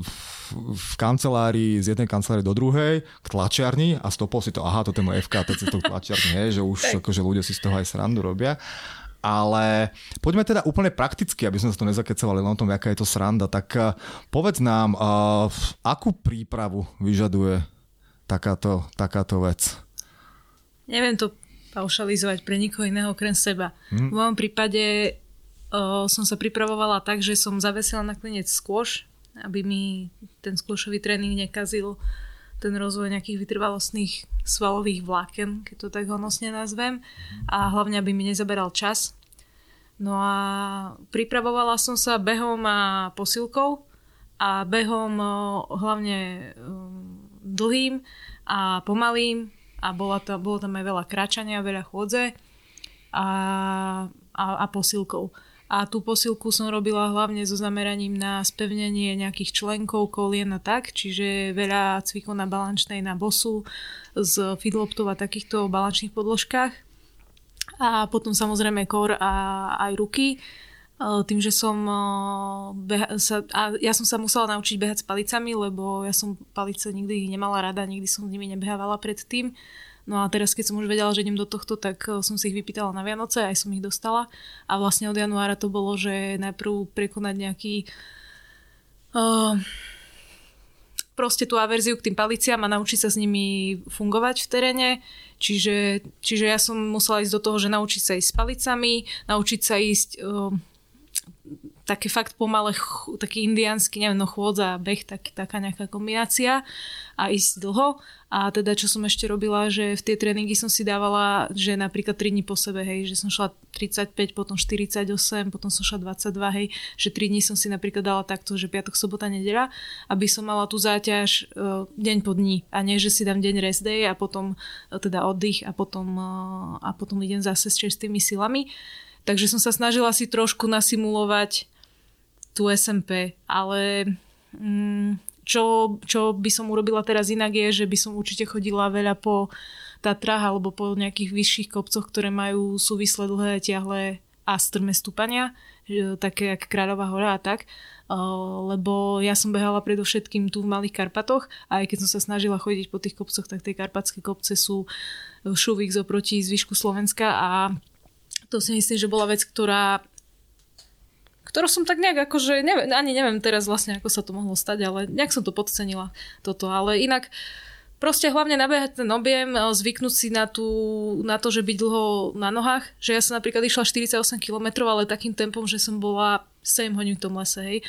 Speaker 2: v kancelárii z jednej kancelárie do druhej k tlačiarni a stopol si to, aha, toto je môj FKT cez tlačiarni, hej, že už akože ľudia si z toho aj srandu robia. Ale poďme teda úplne prakticky, aby sme sa to nezakecovali len o tom, aká je to sranda. Tak uh, povedz nám, uh, akú prípravu vyžaduje takáto, takáto vec?
Speaker 3: Neviem to paušalizovať pre nikoho iného okrem seba. Hmm. V mojom prípade uh, som sa pripravovala tak, že som zavesila na klinec skôš, aby mi ten skôšový tréning nekazil ten rozvoj nejakých vytrvalostných svalových vláken, keď to tak honosne nazvem. A hlavne, aby mi nezaberal čas. No a pripravovala som sa behom a posilkou a behom hlavne dlhým a pomalým a bola to, bolo tam aj veľa kráčania, veľa chôdze a, a, a posilkou a tú posilku som robila hlavne so zameraním na spevnenie nejakých členkov, kolien a tak, čiže veľa cvikov na balančnej, na bosu, z fidloptov a takýchto balančných podložkách. A potom samozrejme kor a aj ruky. E, tým, že som beha- sa, a ja som sa musela naučiť behať s palicami, lebo ja som palice nikdy nemala rada, nikdy som s nimi nebehávala predtým. No a teraz, keď som už vedela, že idem do tohto, tak eh, som si ich vypýtala na Vianoce, aj som ich dostala. A vlastne od januára to bolo, že najprv prekonať nejaký uh, proste tú averziu k tým paliciam a naučiť sa s nimi fungovať v teréne. Čiže, čiže ja som musela ísť do toho, že naučiť sa ísť s palicami, naučiť sa ísť uh, také fakt pomalé, taký indiánsky, neviem, no chôdza a beh, tak, taká nejaká kombinácia a ísť dlho. A teda, čo som ešte robila, že v tie tréningy som si dávala, že napríklad 3 dní po sebe, hej, že som šla 35, potom 48, potom som šla 22, hej, že 3 dní som si napríklad dala takto, že piatok, sobota, nedela, aby som mala tú záťaž uh, deň po dní a nie, že si dám deň rest day a potom uh, teda oddych a potom, uh, a potom idem zase s čerstvými silami. Takže som sa snažila si trošku nasimulovať tú SMP, ale mm, čo, čo by som urobila teraz inak je, že by som určite chodila veľa po Tatrách alebo po nejakých vyšších kopcoch, ktoré majú súvisle dlhé, tiahle a strmé stúpania, také jak Kráľová hora a tak, lebo ja som behala predovšetkým tu v Malých Karpatoch a aj keď som sa snažila chodiť po tých kopcoch, tak tie karpatské kopce sú šuvik oproti zvyšku Slovenska a to si myslím, že bola vec, ktorá ktorú som tak nejak akože, neviem, ani neviem teraz vlastne, ako sa to mohlo stať, ale nejak som to podcenila toto, ale inak proste hlavne nabehať ten objem, e, zvyknúť si na, tú, na to, že byť dlho na nohách, že ja som napríklad išla 48 km, ale takým tempom, že som bola 7 hodín v tom lese, hej.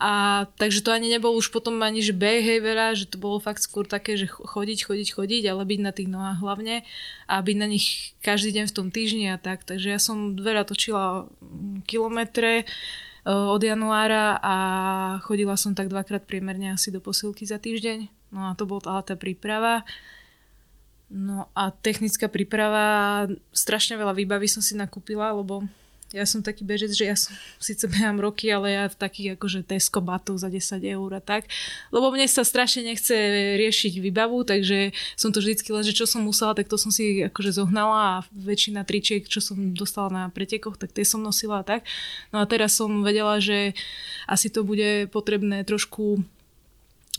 Speaker 3: A takže to ani nebol už potom ani, že beh, hej, veľa, že to bolo fakt skôr také, že chodiť, chodiť, chodiť, ale byť na tých nohách hlavne a byť na nich každý deň v tom týždni a tak. Takže ja som veľa točila kilometre e, od januára a chodila som tak dvakrát priemerne asi do posilky za týždeň. No a to bola tá príprava. No a technická príprava, strašne veľa výbavy som si nakúpila, lebo ja som taký bežec, že ja som, síce behám roky, ale ja v takých akože Tesco batoch za 10 eur a tak. Lebo mne sa strašne nechce riešiť výbavu, takže som to vždycky len, že čo som musela, tak to som si akože zohnala a väčšina tričiek, čo som dostala na pretekoch, tak tie som nosila a tak. No a teraz som vedela, že asi to bude potrebné trošku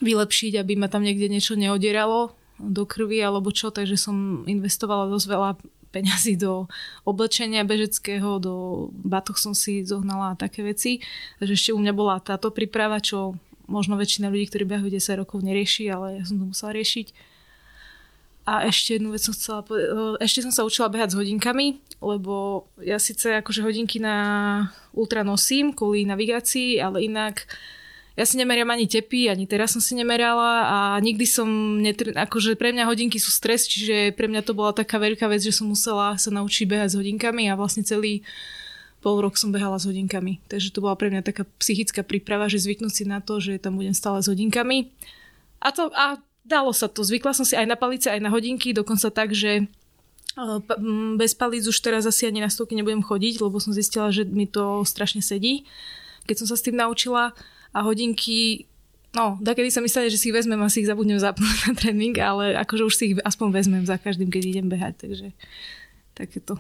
Speaker 3: vylepšiť, aby ma tam niekde niečo neodieralo do krvi alebo čo, takže som investovala dosť veľa peňazí do oblečenia bežeckého, do batoch som si zohnala také veci. Takže ešte u mňa bola táto príprava, čo možno väčšina ľudí, ktorí behajú 10 rokov, nerieši, ale ja som to musela riešiť. A ešte jednu vec som chcela povedať. Ešte som sa učila behať s hodinkami, lebo ja síce akože hodinky na ultra nosím kvôli navigácii, ale inak ja si nemeriam ani tepy, ani teraz som si nemerala a nikdy som, netr- akože pre mňa hodinky sú stres, čiže pre mňa to bola taká veľká vec, že som musela sa naučiť behať s hodinkami a vlastne celý pol rok som behala s hodinkami. Takže to bola pre mňa taká psychická príprava, že zvyknúť si na to, že tam budem stále s hodinkami. A to, a dalo sa to. Zvykla som si aj na palice, aj na hodinky, dokonca tak, že bez palíc už teraz asi ani na stovky nebudem chodiť, lebo som zistila, že mi to strašne sedí, keď som sa s tým naučila. A hodinky, no, kedy sa mi stane, že si ich vezmem a si ich zabudnem zapnúť na tréning, ale akože už si ich aspoň vezmem za každým, keď idem behať, takže takéto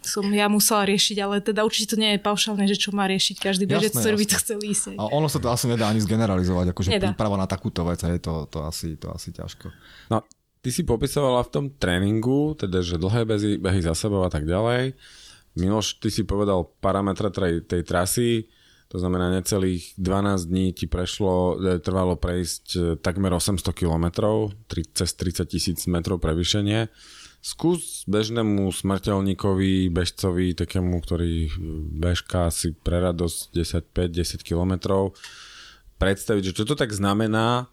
Speaker 3: som ja musela riešiť, ale teda určite to nie je paušálne, že čo má riešiť každý bežec, ktorý by to chcel ísť.
Speaker 2: A ono sa to asi nedá ani zgeneralizovať, akože nedá. príprava na takúto vec, je to, to, asi, to asi ťažko.
Speaker 1: No, ty si popisovala v tom tréningu, teda, že dlhé behy, behy za sebou a tak ďalej. Miloš, ty si povedal parametre tej, tej trasy, to znamená necelých 12 dní ti prešlo, e, trvalo prejsť e, takmer 800 km, cez 30 tisíc metrov prevýšenie. Skús bežnému smrteľníkovi, bežcovi, takému, ktorý bežká si pre radosť 10, 5, 10 kilometrov, predstaviť, že čo to tak znamená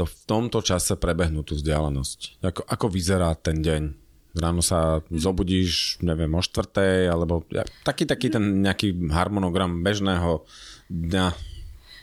Speaker 1: to v tomto čase prebehnúť tú vzdialenosť. Ako, ako vyzerá ten deň? Ráno sa zobudíš, neviem, o štvrtej, alebo taký, taký ten nejaký harmonogram bežného dňa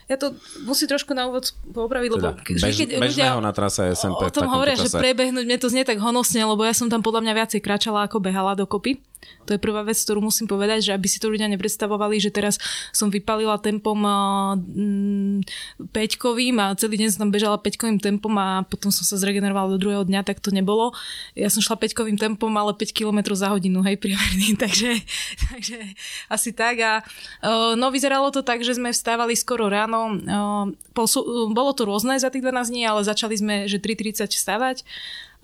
Speaker 3: ja to musím trošku na úvod popraviť, lebo
Speaker 1: teda, bež, keď bežného ľudia na trase SMP
Speaker 3: o, tom hovoria, že prebehnúť, mne to znie tak honosne, lebo ja som tam podľa mňa viacej kračala ako behala dokopy. To je prvá vec, ktorú musím povedať, že aby si to ľudia nepredstavovali, že teraz som vypalila tempom mm, peťkovým a celý deň som bežala peťkovým tempom a potom som sa zregenerovala do druhého dňa, tak to nebolo. Ja som šla peťkovým tempom, ale 5 km za hodinu, hej, priemerný, takže, takže asi tak. A, no vyzeralo to tak, že sme vstávali skoro ráno. Bolo to rôzne za tých 12 dní, ale začali sme, že 3.30 vstávať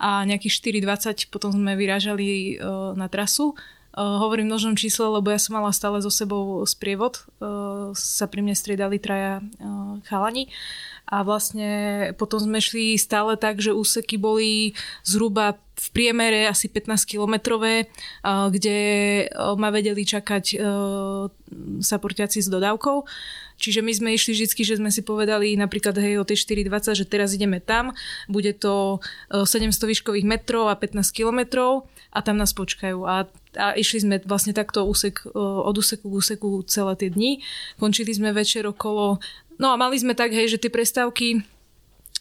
Speaker 3: a nejakých 4.20 potom sme vyrážali na trasu Uh, hovorím množnom čísle, lebo ja som mala stále so sebou sprievod. Uh, sa pri mne striedali traja uh, chalani. A vlastne potom sme šli stále tak, že úseky boli zhruba v priemere asi 15 kilometrové, kde ma vedeli čakať saportiaci s dodávkou. Čiže my sme išli vždy, že sme si povedali napríklad hej o tej 4.20, že teraz ideme tam, bude to 700 výškových metrov a 15 kilometrov a tam nás počkajú. A, a išli sme vlastne takto úsek, od úseku k úseku celé tie dni. Končili sme večer okolo... No a mali sme tak, hej, že tie prestávky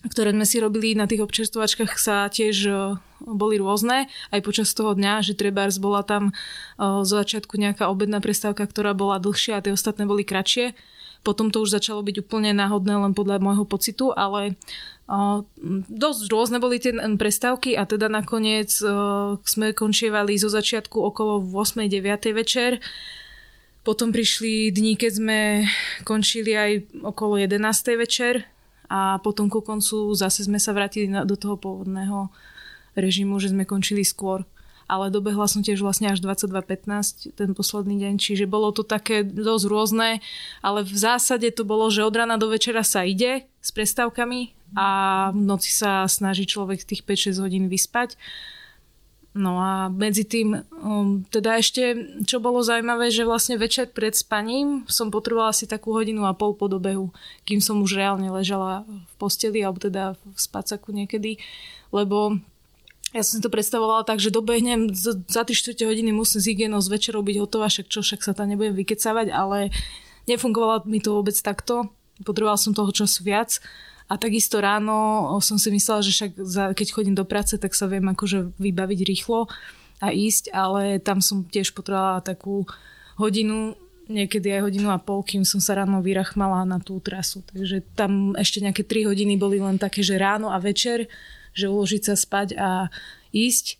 Speaker 3: ktoré sme si robili na tých občerstvovačkách sa tiež boli rôzne aj počas toho dňa, že trebárs bola tam z začiatku nejaká obedná prestávka, ktorá bola dlhšia a tie ostatné boli kratšie. Potom to už začalo byť úplne náhodné len podľa môjho pocitu, ale dosť rôzne boli tie prestávky a teda nakoniec sme končievali zo začiatku okolo 8-9 večer. Potom prišli dni, keď sme končili aj okolo 11. večer a potom ku koncu zase sme sa vrátili do toho pôvodného režimu, že sme končili skôr ale dobehla som tiež vlastne až 22.15 ten posledný deň, čiže bolo to také dosť rôzne, ale v zásade to bolo, že od rána do večera sa ide s prestávkami a v noci sa snaží človek tých 5-6 hodín vyspať. No a medzi tým, um, teda ešte, čo bolo zaujímavé, že vlastne večer pred spaním som potrebovala asi takú hodinu a pol po dobehu, kým som už reálne ležala v posteli, alebo teda v spacaku niekedy, lebo ja som si to predstavovala tak, že dobehnem za 3 4 hodiny musím z hygienou z večerou byť hotová, však čo, však sa tam nebudem vykecavať, ale nefungovalo mi to vôbec takto. Potrebovala som toho času viac. A takisto ráno som si myslela, že však za, keď chodím do práce, tak sa viem akože vybaviť rýchlo a ísť, ale tam som tiež potrebovala takú hodinu, niekedy aj hodinu a pol, kým som sa ráno vyrachmala na tú trasu. Takže tam ešte nejaké 3 hodiny boli len také, že ráno a večer že uložiť sa spať a ísť.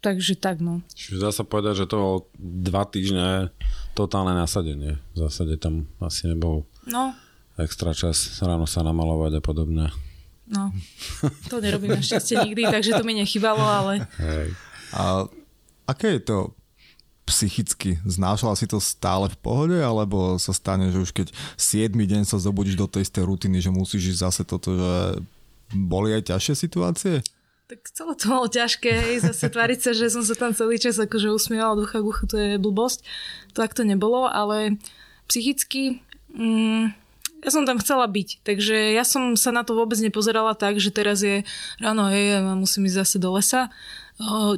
Speaker 3: Takže tak, no.
Speaker 1: Čiže dá sa povedať, že to bolo dva týždne totálne nasadenie. V zásade tam asi nebol
Speaker 3: no.
Speaker 1: extra čas ráno sa namalovať a podobne.
Speaker 3: No, to nerobím našťastie nikdy, takže to mi nechybalo, ale...
Speaker 2: Hej. A aké je to psychicky? Znášala si to stále v pohode, alebo sa stane, že už keď 7 deň sa zobudíš do tej istej rutiny, že musíš ísť zase toto, že boli aj ťažšie situácie?
Speaker 3: Tak celé to bolo ťažké, hej, zase tváriť sa, že som sa tam celý čas akože usmievala ducha k uchu, to je blbosť. Tak to nebolo, ale psychicky mm, ja som tam chcela byť, takže ja som sa na to vôbec nepozerala tak, že teraz je ráno, hej, musím ísť zase do lesa.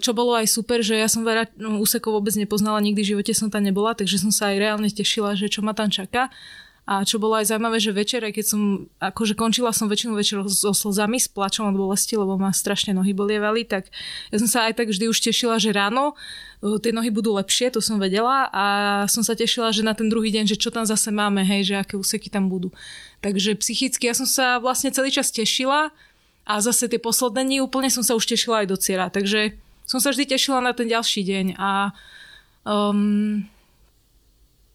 Speaker 3: Čo bolo aj super, že ja som veľa no, úsekov vôbec nepoznala, nikdy v živote som tam nebola, takže som sa aj reálne tešila, že čo ma tam čaká A čo bolo aj zaujímavé, že večer, aj keď som, akože končila som väčšinu večer so slzami, s plačom od bolesti, lebo ma strašne nohy bolievali, tak ja som sa aj tak vždy už tešila, že ráno uh, tie nohy budú lepšie, to som vedela a som sa tešila, že na ten druhý deň, že čo tam zase máme, hej, že aké úseky tam budú. Takže psychicky ja som sa vlastne celý čas tešila a zase tie posledné dní úplne som sa už tešila aj do cieľa. Takže som sa vždy tešila na ten ďalší deň a um,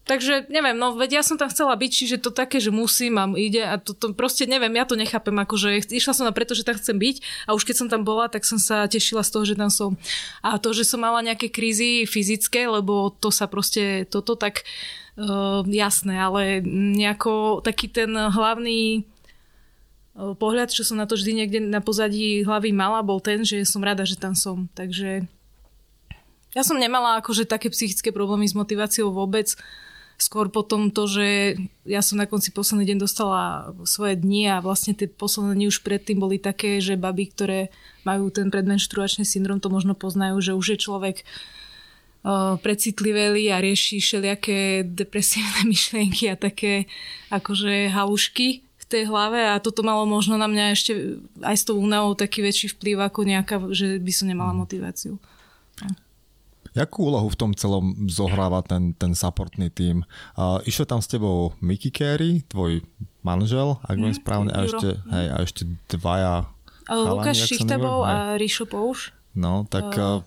Speaker 3: Takže neviem, no veď ja som tam chcela byť, čiže to také, že musím a ide a to, to proste neviem, ja to nechápem, akože išla som na preto, že tam chcem byť a už keď som tam bola, tak som sa tešila z toho, že tam som. A to, že som mala nejaké krízy fyzické, lebo to sa proste, toto tak uh, jasné, ale nejako taký ten hlavný uh, pohľad, čo som na to vždy niekde na pozadí hlavy mala, bol ten, že som rada, že tam som. Takže ja som nemala akože také psychické problémy s motiváciou vôbec skôr potom to, že ja som na konci posledný deň dostala svoje dni a vlastne tie posledné dni už predtým boli také, že baby, ktoré majú ten predmenštruačný syndrom, to možno poznajú, že už je človek uh, a rieši všelijaké depresívne myšlienky a také akože halušky v tej hlave a toto malo možno na mňa ešte aj s tou únavou taký väčší vplyv ako nejaká, že by som nemala motiváciu.
Speaker 2: Jakú úlohu v tom celom zohráva ten, ten supportný tým? Uh, išiel tam s tebou Mickey Carey, tvoj manžel, ak mm, správne, a ešte, hej, a ešte dvaja
Speaker 3: chalani, Lukáš Šichtabov a Ríšo Pouš.
Speaker 2: No, tak uh,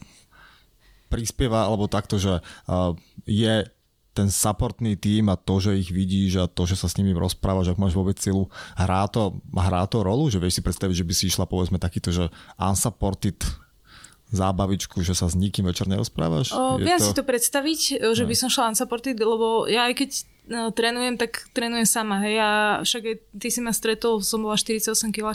Speaker 2: prispieva, alebo takto, že uh, je ten supportný tým a to, že ich vidíš a to, že sa s nimi rozprávaš, ak máš vôbec silu, hrá to, hrá to rolu, že vieš si predstaviť, že by si išla povedzme takýto, že unsupported zábavičku, že sa s nikým večer nerozprávaš?
Speaker 3: O, viem to... si to predstaviť, že by som šla unsupported, lebo ja aj keď no, trénujem, tak trénujem sama, hej, a však aj ty si ma stretol, som bola 48 kg,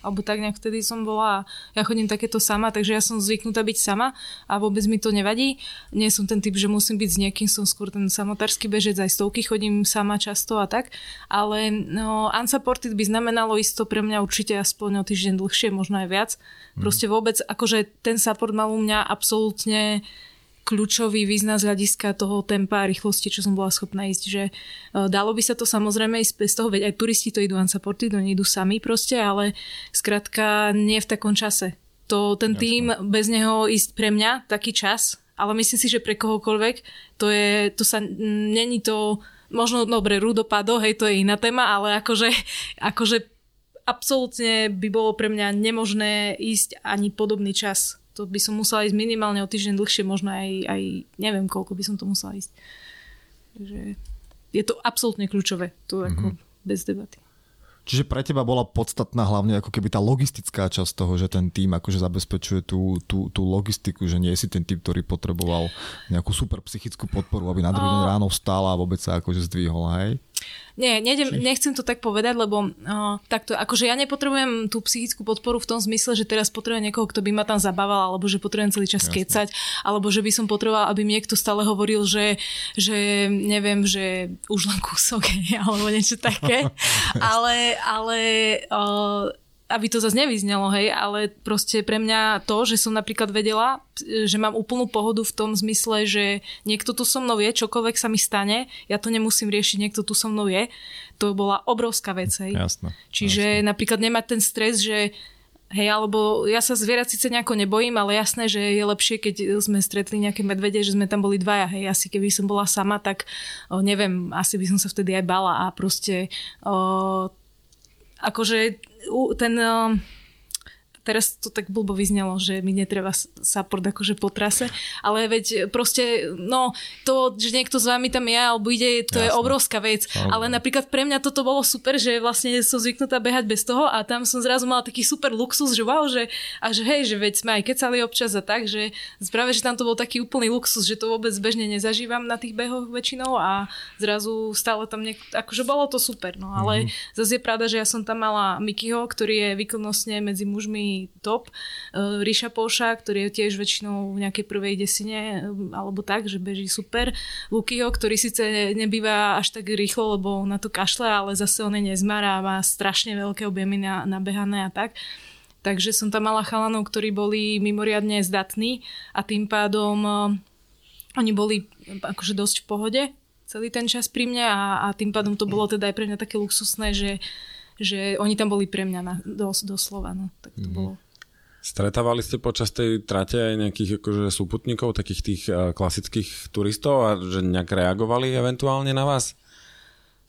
Speaker 3: alebo tak nejak vtedy som bola, ja chodím takéto sama, takže ja som zvyknutá byť sama a vôbec mi to nevadí. Nie som ten typ, že musím byť s niekým, som skôr ten samotársky bežec, aj stovky chodím sama často a tak, ale no, unsupported by znamenalo isto pre mňa určite aspoň o týždeň dlhšie, možno aj viac. Mhm. Proste vôbec, akože ten support mal u mňa absolútne kľúčový význam z hľadiska toho tempa a rýchlosti, čo som bola schopná ísť. Že uh, dalo by sa to samozrejme ísť bez toho, veď aj turisti to idú unsupported, oni idú sami proste, ale skrátka nie v takom čase. To, ten Jasne. tým, bez neho ísť pre mňa taký čas, ale myslím si, že pre kohokoľvek, to je, to sa, není to, možno, dobre, rudopado, hej, to je iná téma, ale akože, akože absolútne by bolo pre mňa nemožné ísť ani podobný čas to by som musela ísť minimálne o týždeň dlhšie, možno aj, aj neviem, koľko by som to musela ísť. Takže je to absolútne kľúčové, to mm-hmm. ako mhm. bez debaty.
Speaker 2: Čiže pre teba bola podstatná hlavne ako keby tá logistická časť toho, že ten tým akože zabezpečuje tú, tú, tú logistiku, že nie si ten typ, ktorý potreboval nejakú super psychickú podporu, aby na druhý deň ráno vstal a vôbec sa akože zdvihol, hej?
Speaker 3: Nie, nejdem, nechcem to tak povedať, lebo uh, takto, akože ja nepotrebujem tú psychickú podporu v tom zmysle, že teraz potrebujem niekoho, kto by ma tam zabával, alebo že potrebujem celý čas Jasne. kecať, alebo že by som potreboval, aby mi niekto stále hovoril, že, že neviem, že už len kúsok, alebo niečo také. ale ale uh, aby to zase nevyznelo, hej, ale proste pre mňa to, že som napríklad vedela, že mám úplnú pohodu v tom zmysle, že niekto tu so mnou je, čokoľvek sa mi stane, ja to nemusím riešiť, niekto tu so mnou je, to bola obrovská vec, hej.
Speaker 2: Jasne,
Speaker 3: Čiže jasne. napríklad nemať ten stres, že Hej, alebo ja sa zvierat síce nejako nebojím, ale jasné, že je lepšie, keď sme stretli nejaké medvede, že sme tam boli dvaja. Hej, asi keby som bola sama, tak o, neviem, asi by som sa vtedy aj bala a proste o, akože ten teraz to tak blbo vyznelo, že mi netreba support akože po trase, ale veď proste, no, to, že niekto s vami tam je alebo ide, to Jasne. je obrovská vec. Jasne. Ale napríklad pre mňa toto bolo super, že vlastne som zvyknutá behať bez toho a tam som zrazu mala taký super luxus, že wow, že, a že hej, že veď sme aj kecali občas a tak, že práve, že tam to bol taký úplný luxus, že to vôbec bežne nezažívam na tých behoch väčšinou a zrazu stále tam niek- akože bolo to super, no ale mm-hmm. zase je pravda, že ja som tam mala Mikyho, ktorý je výkonnostne medzi mužmi top. E, Ríša Poša, ktorý je tiež väčšinou v nejakej prvej desine e, alebo tak, že beží super. Lukyho, ktorý síce nebýva až tak rýchlo, lebo na to kašle, ale zase on je nezmar a má strašne veľké objemy na, nabehané a tak. Takže som tam mala chalanov, ktorí boli mimoriadne zdatní a tým pádom uh, oni boli akože dosť v pohode celý ten čas pri mne a, a tým pádom to bolo teda aj pre mňa také luxusné, že, že oni tam boli pre mňa na, dos, doslova. No. Tak to mm-hmm. bolo.
Speaker 1: Stretávali ste počas tej trate aj nejakých akože súputníkov, takých tých uh, klasických turistov a že nejak reagovali eventuálne na vás?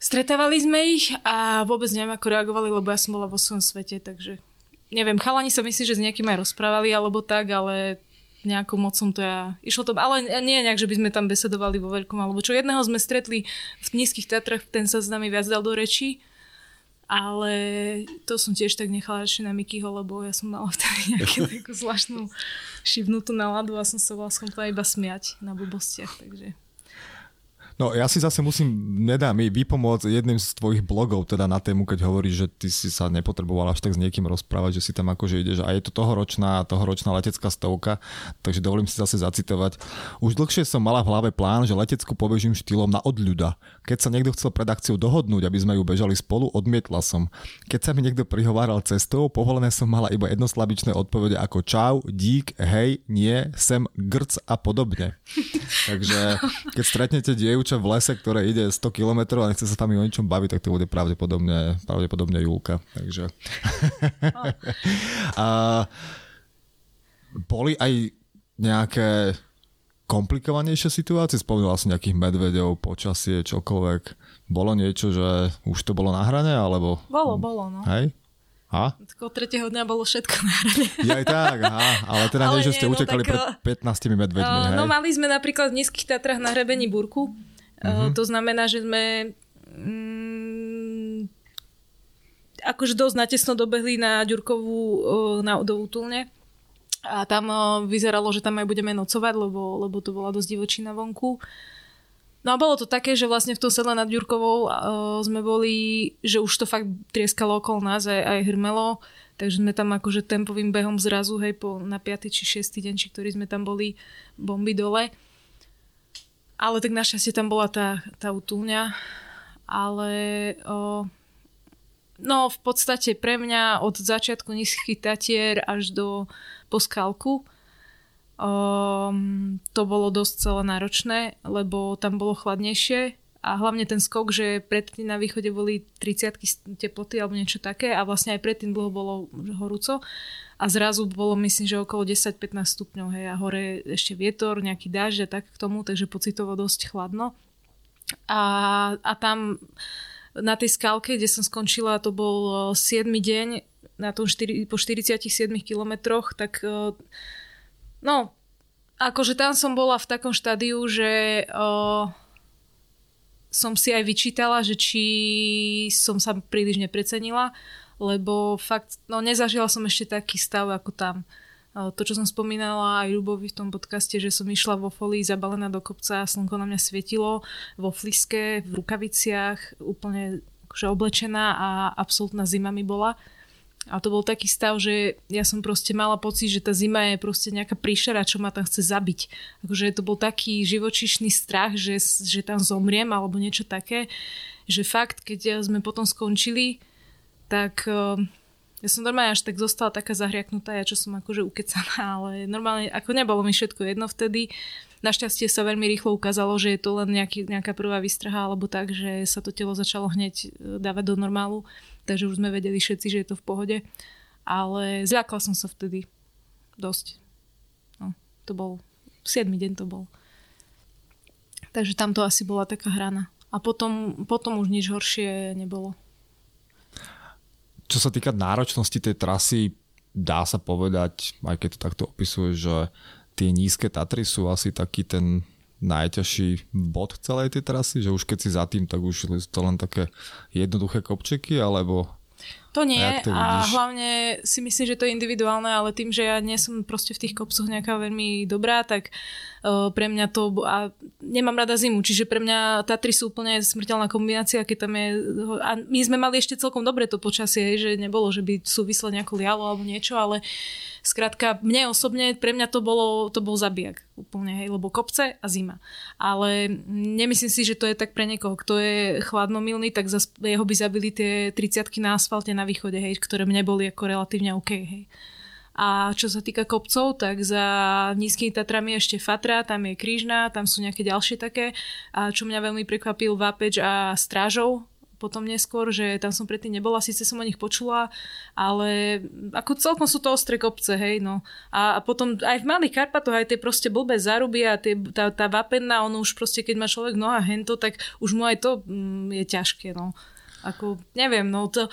Speaker 3: Stretávali sme ich a vôbec neviem, ako reagovali, lebo ja som bola vo svojom svete, takže neviem, chalani sa myslí, že s niekým aj rozprávali alebo tak, ale nejakou mocom to ja... Išlo to, ale nie nejak, že by sme tam besedovali vo veľkom, alebo čo. Jedného sme stretli v nízkych Tatrach, ten sa s nami viac dal do rečí, ale to som tiež tak nechala ešte na Mikyho, lebo ja som mala vtedy nejakú takú zvláštnu šivnutú náladu a som sa bola schopná iba smiať na blbostiach, takže...
Speaker 2: No ja si zase musím, nedá mi vypomôcť jedným z tvojich blogov, teda na tému, keď hovoríš, že ty si sa nepotreboval až tak s niekým rozprávať, že si tam akože ideš a je to tohoročná, tohoročná letecká stovka, takže dovolím si zase zacitovať. Už dlhšie som mala v hlave plán, že leteckú pobežím štýlom na odľuda. Keď sa niekto chcel pred akciou dohodnúť, aby sme ju bežali spolu, odmietla som. Keď sa mi niekto prihováral cestou, povolené som mala iba jednoslabičné odpovede ako čau, dík, hej, nie, sem, grc a podobne. takže keď stretnete dievča, dievča v lese, ktoré ide 100 km a nechce sa tam o ničom baviť, tak to bude pravdepodobne, pravdepodobne Julka. Takže... a boli aj nejaké komplikovanejšie situácie? Spomínala som nejakých medvedov, počasie, čokoľvek. Bolo niečo, že už to bolo na hrane, alebo...
Speaker 3: Bolo, bolo, no.
Speaker 2: Hej? A?
Speaker 3: Tako tretieho dňa bolo všetko na hrane.
Speaker 2: Ja aj tak, aha. Ale teda ale nie, že ste nie, no utekali no, tak, pred 15 medveďmi, uh,
Speaker 3: hej? No mali sme napríklad v Nízkych Tatrách na hrebení Burku Uh-huh. To znamená, že sme mm, akože dosť natesno dobehli na Ďurkovú na, do útulne. A tam vyzeralo, že tam aj budeme nocovať, lebo, lebo to bola dosť divočina vonku. No a bolo to také, že vlastne v tom sedle nad Ďurkovou uh, sme boli, že už to fakt trieskalo okolo nás aj, aj hrmelo, takže sme tam akože tempovým behom zrazu, hej, po, na 5. či 6. deň, či ktorý sme tam boli bomby dole. Ale tak našťastie tam bola tá, tá utúňa. Ale o, no v podstate pre mňa od začiatku nízkych tatier až do poskalku um, to bolo dosť celé náročné, lebo tam bolo chladnejšie a hlavne ten skok, že predtým na východe boli 30 teploty alebo niečo také a vlastne aj predtým dlho bolo horúco a zrazu bolo myslím, že okolo 10-15 stupňov hej, a hore ešte vietor, nejaký dážď a tak k tomu, takže pocitovo dosť chladno. A, a tam na tej skalke, kde som skončila, to bol 7 deň na tom 4, po 47 kilometroch, tak no, akože tam som bola v takom štádiu, že uh, som si aj vyčítala, že či som sa príliš neprecenila, lebo fakt, no nezažila som ešte taký stav ako tam. To, čo som spomínala aj Ľubovi v tom podcaste, že som išla vo folii zabalená do kopca, slnko na mňa svietilo, vo fliske, v rukaviciach, úplne akože oblečená a absolútna zima mi bola. A to bol taký stav, že ja som proste mala pocit, že tá zima je proste nejaká príšera, čo ma tam chce zabiť. Akože to bol taký živočišný strach, že, že tam zomriem alebo niečo také, že fakt, keď sme potom skončili, tak uh, ja som normálne až tak zostala taká zahriaknutá, ja čo som akože ukecaná, ale normálne ako nebolo mi všetko jedno vtedy. Našťastie sa veľmi rýchlo ukázalo, že je to len nejaký, nejaká prvá výstraha alebo tak, že sa to telo začalo hneď e, dávať do normálu takže už sme vedeli všetci, že je to v pohode. Ale zľakla som sa vtedy dosť. No, to bol, 7 deň to bol. Takže tam to asi bola taká hrana. A potom, potom už nič horšie nebolo.
Speaker 2: Čo sa týka náročnosti tej trasy, dá sa povedať, aj keď to takto opisuje, že tie nízke Tatry sú asi taký ten najťažší bod celej tej trasy, že už keď si za tým, tak už to len také jednoduché kopčeky, alebo
Speaker 3: to nie a, to a hlavne si myslím, že to je individuálne, ale tým, že ja nie som proste v tých kopcoch nejaká veľmi dobrá, tak uh, pre mňa to... A nemám rada zimu, čiže pre mňa Tatry sú úplne smrteľná kombinácia, keď tam je... A my sme mali ešte celkom dobre to počasie, že nebolo, že by súvislo nejako lialo alebo niečo, ale Skrátka, mne osobne, pre mňa to, bolo, to bol zabijak úplne, hej, lebo kopce a zima. Ale nemyslím si, že to je tak pre niekoho, kto je chladnomilný, tak zas, jeho by zabili tie 30 na asfalte na východe, hej, ktoré mne boli ako relatívne OK, hej. A čo sa týka kopcov, tak za nízkymi Tatrami ešte Fatra, tam je Krížna, tam sú nejaké ďalšie také. A čo mňa veľmi prekvapil Vápeč a Strážov, potom neskôr, že tam som predtým nebola, síce som o nich počula, ale ako celkom sú to ostré kopce, hej, no. A, a potom aj v Malých Karpatoch aj tie proste blbé záruby a tie, tá, tá vapenná, ono už proste, keď má človek noha hento, tak už mu aj to mm, je ťažké, no. Ako, neviem, no to...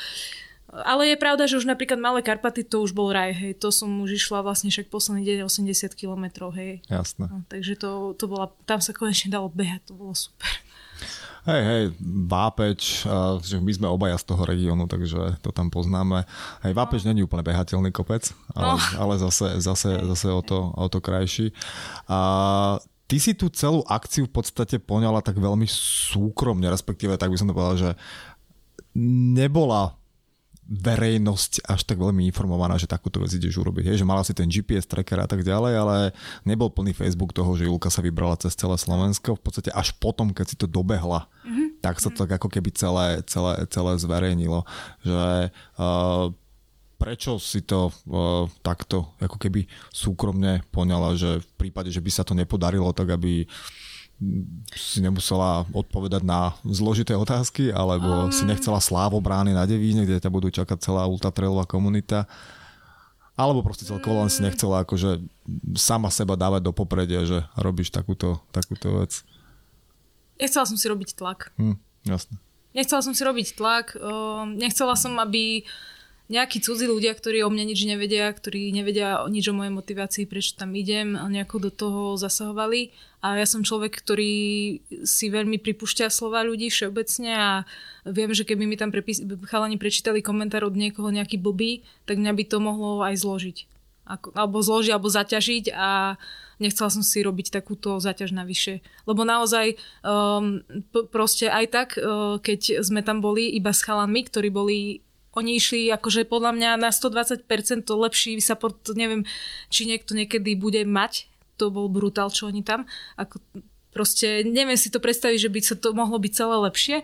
Speaker 3: Ale je pravda, že už napríklad Malé Karpaty to už bol raj, hej. To som už išla vlastne však posledný deň 80 km, hej.
Speaker 2: Jasné.
Speaker 3: No, takže to, to bola, tam sa konečne dalo behať, to bolo super.
Speaker 2: Hej, hej, Vápeč, že my sme obaja z toho regiónu, takže to tam poznáme. Hej, Vápeč no. není úplne behateľný kopec, ale, no. ale zase, zase, zase o, to, o to krajší. A ty si tú celú akciu v podstate poňala tak veľmi súkromne, respektíve tak by som to povedal, že nebola verejnosť až tak veľmi informovaná, že takúto vec ideš urobiť. Hej, že mala si ten GPS tracker a tak ďalej, ale nebol plný Facebook toho, že Julka sa vybrala cez celé Slovensko. V podstate až potom, keď si to dobehla, mm-hmm. tak sa to tak ako keby celé, celé, celé zverejnilo. Že uh, prečo si to uh, takto ako keby súkromne poňala, že v prípade, že by sa to nepodarilo, tak aby si nemusela odpovedať na zložité otázky, alebo um, si nechcela slávo brány na Devíne, kde ťa budú čakať celá ultratrailová komunita, alebo proste celkovo len si nechcela akože sama seba dávať do popredia, že robíš takúto, takúto vec.
Speaker 3: Nechcela som si robiť tlak.
Speaker 2: Hm, jasne.
Speaker 3: Nechcela som si robiť tlak, nechcela som, aby nejakí cudzí ľudia, ktorí o mne nič nevedia, ktorí nevedia nič o mojej motivácii, prečo tam idem, nejako do toho zasahovali. A ja som človek, ktorý si veľmi pripúšťa slova ľudí všeobecne a viem, že keby mi tam prepis- chalani prečítali komentár od niekoho nejaký blbý, tak mňa by to mohlo aj zložiť. Ako, alebo zložiť, alebo zaťažiť a nechcela som si robiť takúto zaťaž navyše. Lebo naozaj um, p- proste aj tak, uh, keď sme tam boli iba s chalami, ktorí boli oni išli akože podľa mňa na 120% to lepší support, neviem, či niekto niekedy bude mať, to bol brutál, čo oni tam, ako proste neviem si to predstaviť, že by sa to mohlo byť celé lepšie,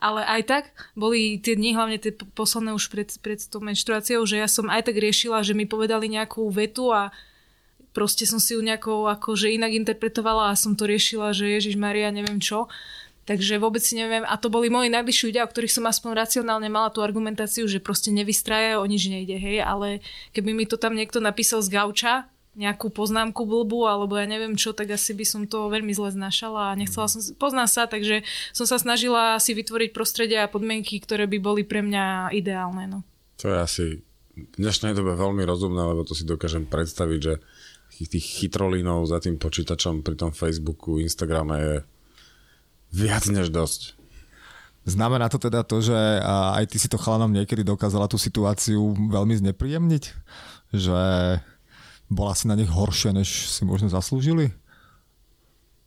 Speaker 3: ale aj tak boli tie dni, hlavne tie posledné už pred, pred tou menštruáciou, že ja som aj tak riešila, že mi povedali nejakú vetu a proste som si ju nejako akože inak interpretovala a som to riešila, že Ježiš Maria, neviem čo. Takže vôbec si neviem, a to boli moji najbližší ľudia, o ktorých som aspoň racionálne mala tú argumentáciu, že proste nevystraja, o nič nejde, hej, ale keby mi to tam niekto napísal z gauča, nejakú poznámku blbú, alebo ja neviem čo, tak asi by som to veľmi zle znašala a nechcela som, poznám sa, takže som sa snažila si vytvoriť prostredie a podmienky, ktoré by boli pre mňa ideálne. No.
Speaker 1: To je asi v dnešnej dobe veľmi rozumné, lebo to si dokážem predstaviť, že tých chytrolínov za tým počítačom pri tom Facebooku, Instagrame je Viac než dosť.
Speaker 2: Znamená to teda to, že aj ty si to chalanom niekedy dokázala tú situáciu veľmi znepríjemniť? Že bola si na nich horšia, než si možno zaslúžili?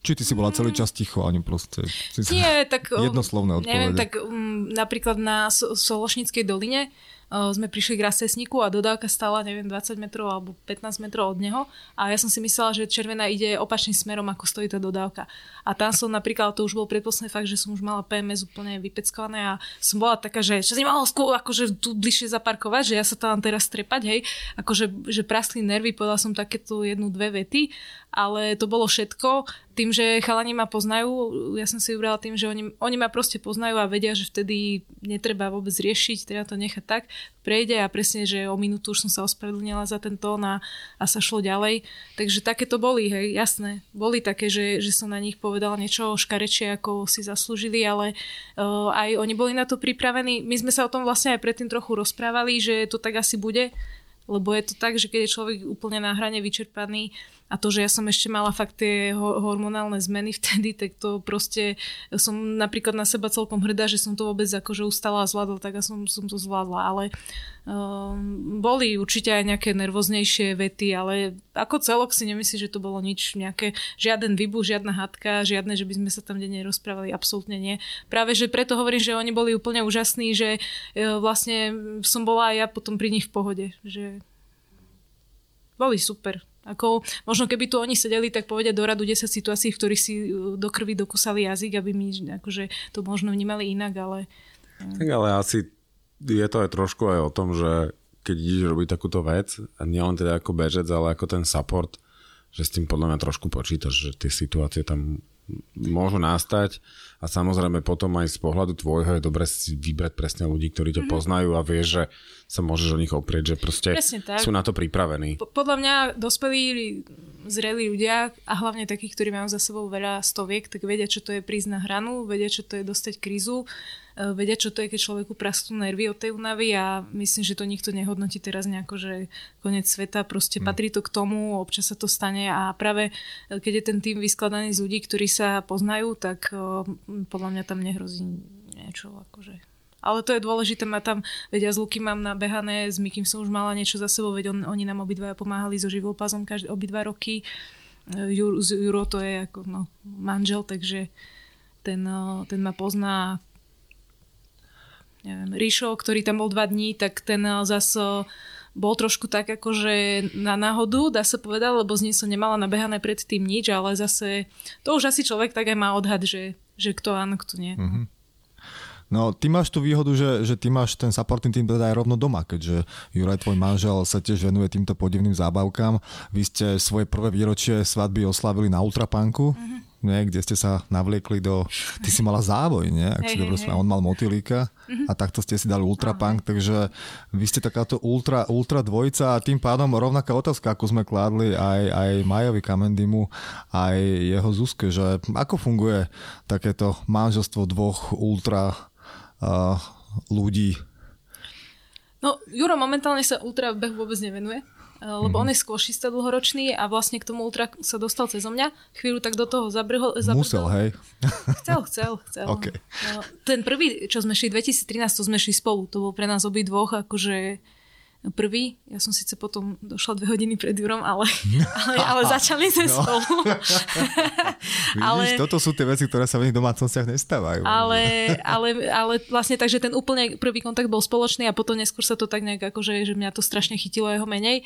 Speaker 2: Či ty si bola celý čas ticho, ani proste...
Speaker 3: Nie, tak...
Speaker 2: Jednoslovné odpovede.
Speaker 3: Neviem, tak um, napríklad na Sološnickej doline sme prišli k rasesníku a dodávka stála, neviem, 20 metrov alebo 15 metrov od neho. A ja som si myslela, že červená ide opačným smerom, ako stojí tá dodávka. A tam som napríklad, to už bol predposledný fakt, že som už mala PMS úplne vypeckované a som bola taká, že čo si mohol skôr akože tu bližšie zaparkovať, že ja sa tam teraz trepať, hej, akože že praskli nervy, povedala som takéto jednu, dve vety ale to bolo všetko. Tým, že chalani ma poznajú, ja som si vybrala tým, že oni, oni ma proste poznajú a vedia, že vtedy netreba vôbec riešiť, treba to nechať tak, prejde a presne, že o minútu už som sa ospravedlnila za ten tón a, a sa šlo ďalej. Takže také to boli, hej, jasné. Boli také, že, že som na nich povedala niečo škarečie, ako si zaslúžili, ale uh, aj oni boli na to pripravení. My sme sa o tom vlastne aj predtým trochu rozprávali, že to tak asi bude, lebo je to tak, že keď je človek úplne na hrane vyčerpaný, a to, že ja som ešte mala fakt tie hormonálne zmeny vtedy, tak to proste som napríklad na seba celkom hrdá, že som to vôbec akože ustala a zvládla, tak ja som, som to zvládla, ale um, boli určite aj nejaké nervóznejšie vety, ale ako celok si nemyslím, že to bolo nič, nejaké, žiaden výbuch, žiadna hadka, žiadne, že by sme sa tam denne rozprávali, absolútne nie. Práve, že preto hovorím, že oni boli úplne úžasní, že uh, vlastne som bola aj ja potom pri nich v pohode, že boli super. Ako, možno keby tu oni sedeli, tak povedia do radu 10 situácií, v ktorých si uh, do krvi dokusali jazyk, aby mi akože, to možno vnímali inak, ale...
Speaker 1: Tak ale asi je to aj trošku aj o tom, že keď ideš robiť takúto vec, a nielen teda ako bežec, ale ako ten support, že s tým podľa mňa trošku počítaš, že tie situácie tam môžu nastať a samozrejme potom aj z pohľadu tvojho je dobre si vybrať presne ľudí, ktorí ťa mm-hmm. poznajú a vieš, že sa môžeš o nich oprieť, že proste sú na to pripravení.
Speaker 3: Po, podľa mňa dospelí zrelí ľudia a hlavne takí, ktorí majú za sebou veľa stoviek, tak vedia, čo to je prísť na hranu, vedia, čo to je dostať krízu, vedia, čo to je, keď človeku prastú nervy od tej únavy a myslím, že to nikto nehodnotí teraz nejako, že koniec sveta, proste hmm. patrí to k tomu, občas sa to stane a práve e, keď je ten tým vyskladaný z ľudí, ktorí sa poznajú, tak e, podľa mňa tam nehrozí niečo akože ale to je dôležité, ma tam, veď ja s Luky mám nabehané, s Mikým som už mala niečo za sebou, veď on, oni nám obidvaja pomáhali so živopazom každý, obidva roky. E, Juro, Juro to je ako no, manžel, takže ten, e, ten ma pozná neviem, Ríšo, ktorý tam bol dva dní, tak ten zase bol trošku tak akože na náhodu, dá sa povedať, lebo z nej som nemala nabehané predtým nič, ale zase to už asi človek tak aj má odhad, že, že kto áno, kto nie. Mm-hmm.
Speaker 2: No, ty máš tú výhodu, že, že ty máš ten supporting tým teda aj rovno doma, keďže Juraj, tvoj manžel, sa tiež venuje týmto podivným zábavkám. Vy ste svoje prvé výročie svadby oslavili na Ultrapanku, mm-hmm. Nie, kde ste sa navliekli do... Ty si mala závoj, nie? Ak hey, si dobre hey. On mal motýlika mm-hmm. a takto ste si dali Ultrapunk, takže vy ste takáto ultra, ultra dvojica a tým pádom rovnaká otázka, ako sme kládli aj, aj Majovi Kamendimu, aj jeho Zuzke, že ako funguje takéto manželstvo dvoch ultra uh, ľudí?
Speaker 3: No, Juro momentálne sa ultra behu vôbec nevenuje, lebo mm-hmm. on je skôšista dlhoročný a vlastne k tomu ultra sa dostal cez mňa. Chvíľu tak do toho zabrhol.
Speaker 2: zabrhol. Musel, hej?
Speaker 3: Chcel, chcel, chcel.
Speaker 2: Okay.
Speaker 3: No, ten prvý, čo sme šli 2013, to sme šli spolu. To bol pre nás obi dvoch akože prvý. Ja som síce potom došla dve hodiny pred Jurom, ale, ale, ale začali sme no. spolu.
Speaker 2: Vidíš, ale, toto sú tie veci, ktoré sa v iných domácnostiach nestávajú.
Speaker 3: Ale, ale, ale vlastne takže ten úplne prvý kontakt bol spoločný a potom neskôr sa to tak nejak akože, že mňa to strašne chytilo jeho menej.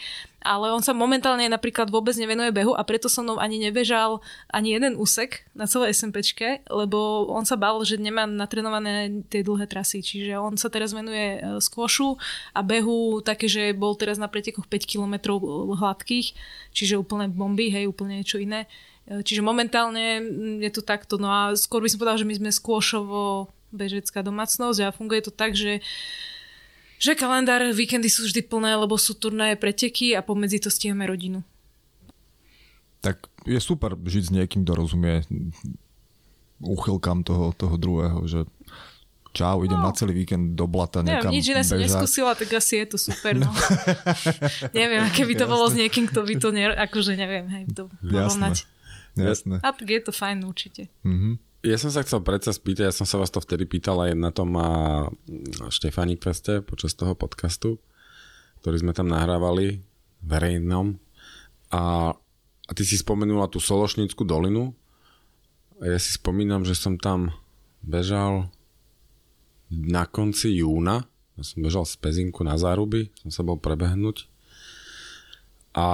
Speaker 3: Ale on sa momentálne napríklad vôbec nevenuje behu a preto so mnou ani nebežal ani jeden úsek na celé SMPčke, lebo on sa bal, že nemá natrenované tie dlhé trasy. Čiže on sa teraz venuje e, skôšu a behu také že bol teraz na pretekoch 5 km hladkých, čiže úplne bomby, hej, úplne niečo iné. E, čiže momentálne mm, je to takto. No a skôr by som povedal, že my sme skôšovo bežecká domácnosť a funguje to tak, že že kalendár, víkendy sú vždy plné, lebo sú turnaje, preteky a pomedzi to stíhame rodinu.
Speaker 2: Tak je super žiť s niekým, kto rozumie úchylkám toho, toho druhého, že čau, idem no. na celý víkend do blata
Speaker 3: Neviem, nič iné som neskúsila, tak asi je to super. No. neviem, aké by to Jasné. bolo s niekým, kto by to ne, akože neviem, hej, to
Speaker 2: porovnať. Jasné.
Speaker 3: A tak je to fajn určite.
Speaker 1: Mm-hmm. Ja som sa chcel predsa spýtať, ja som sa vás to vtedy pýtal aj na tom a Štefani Feste počas toho podcastu, ktorý sme tam nahrávali verejnom. A, a ty si spomenula tú Sološnickú dolinu. A ja si spomínam, že som tam bežal na konci júna, ja som bežal z Pezinku na záruby, som sa bol prebehnúť a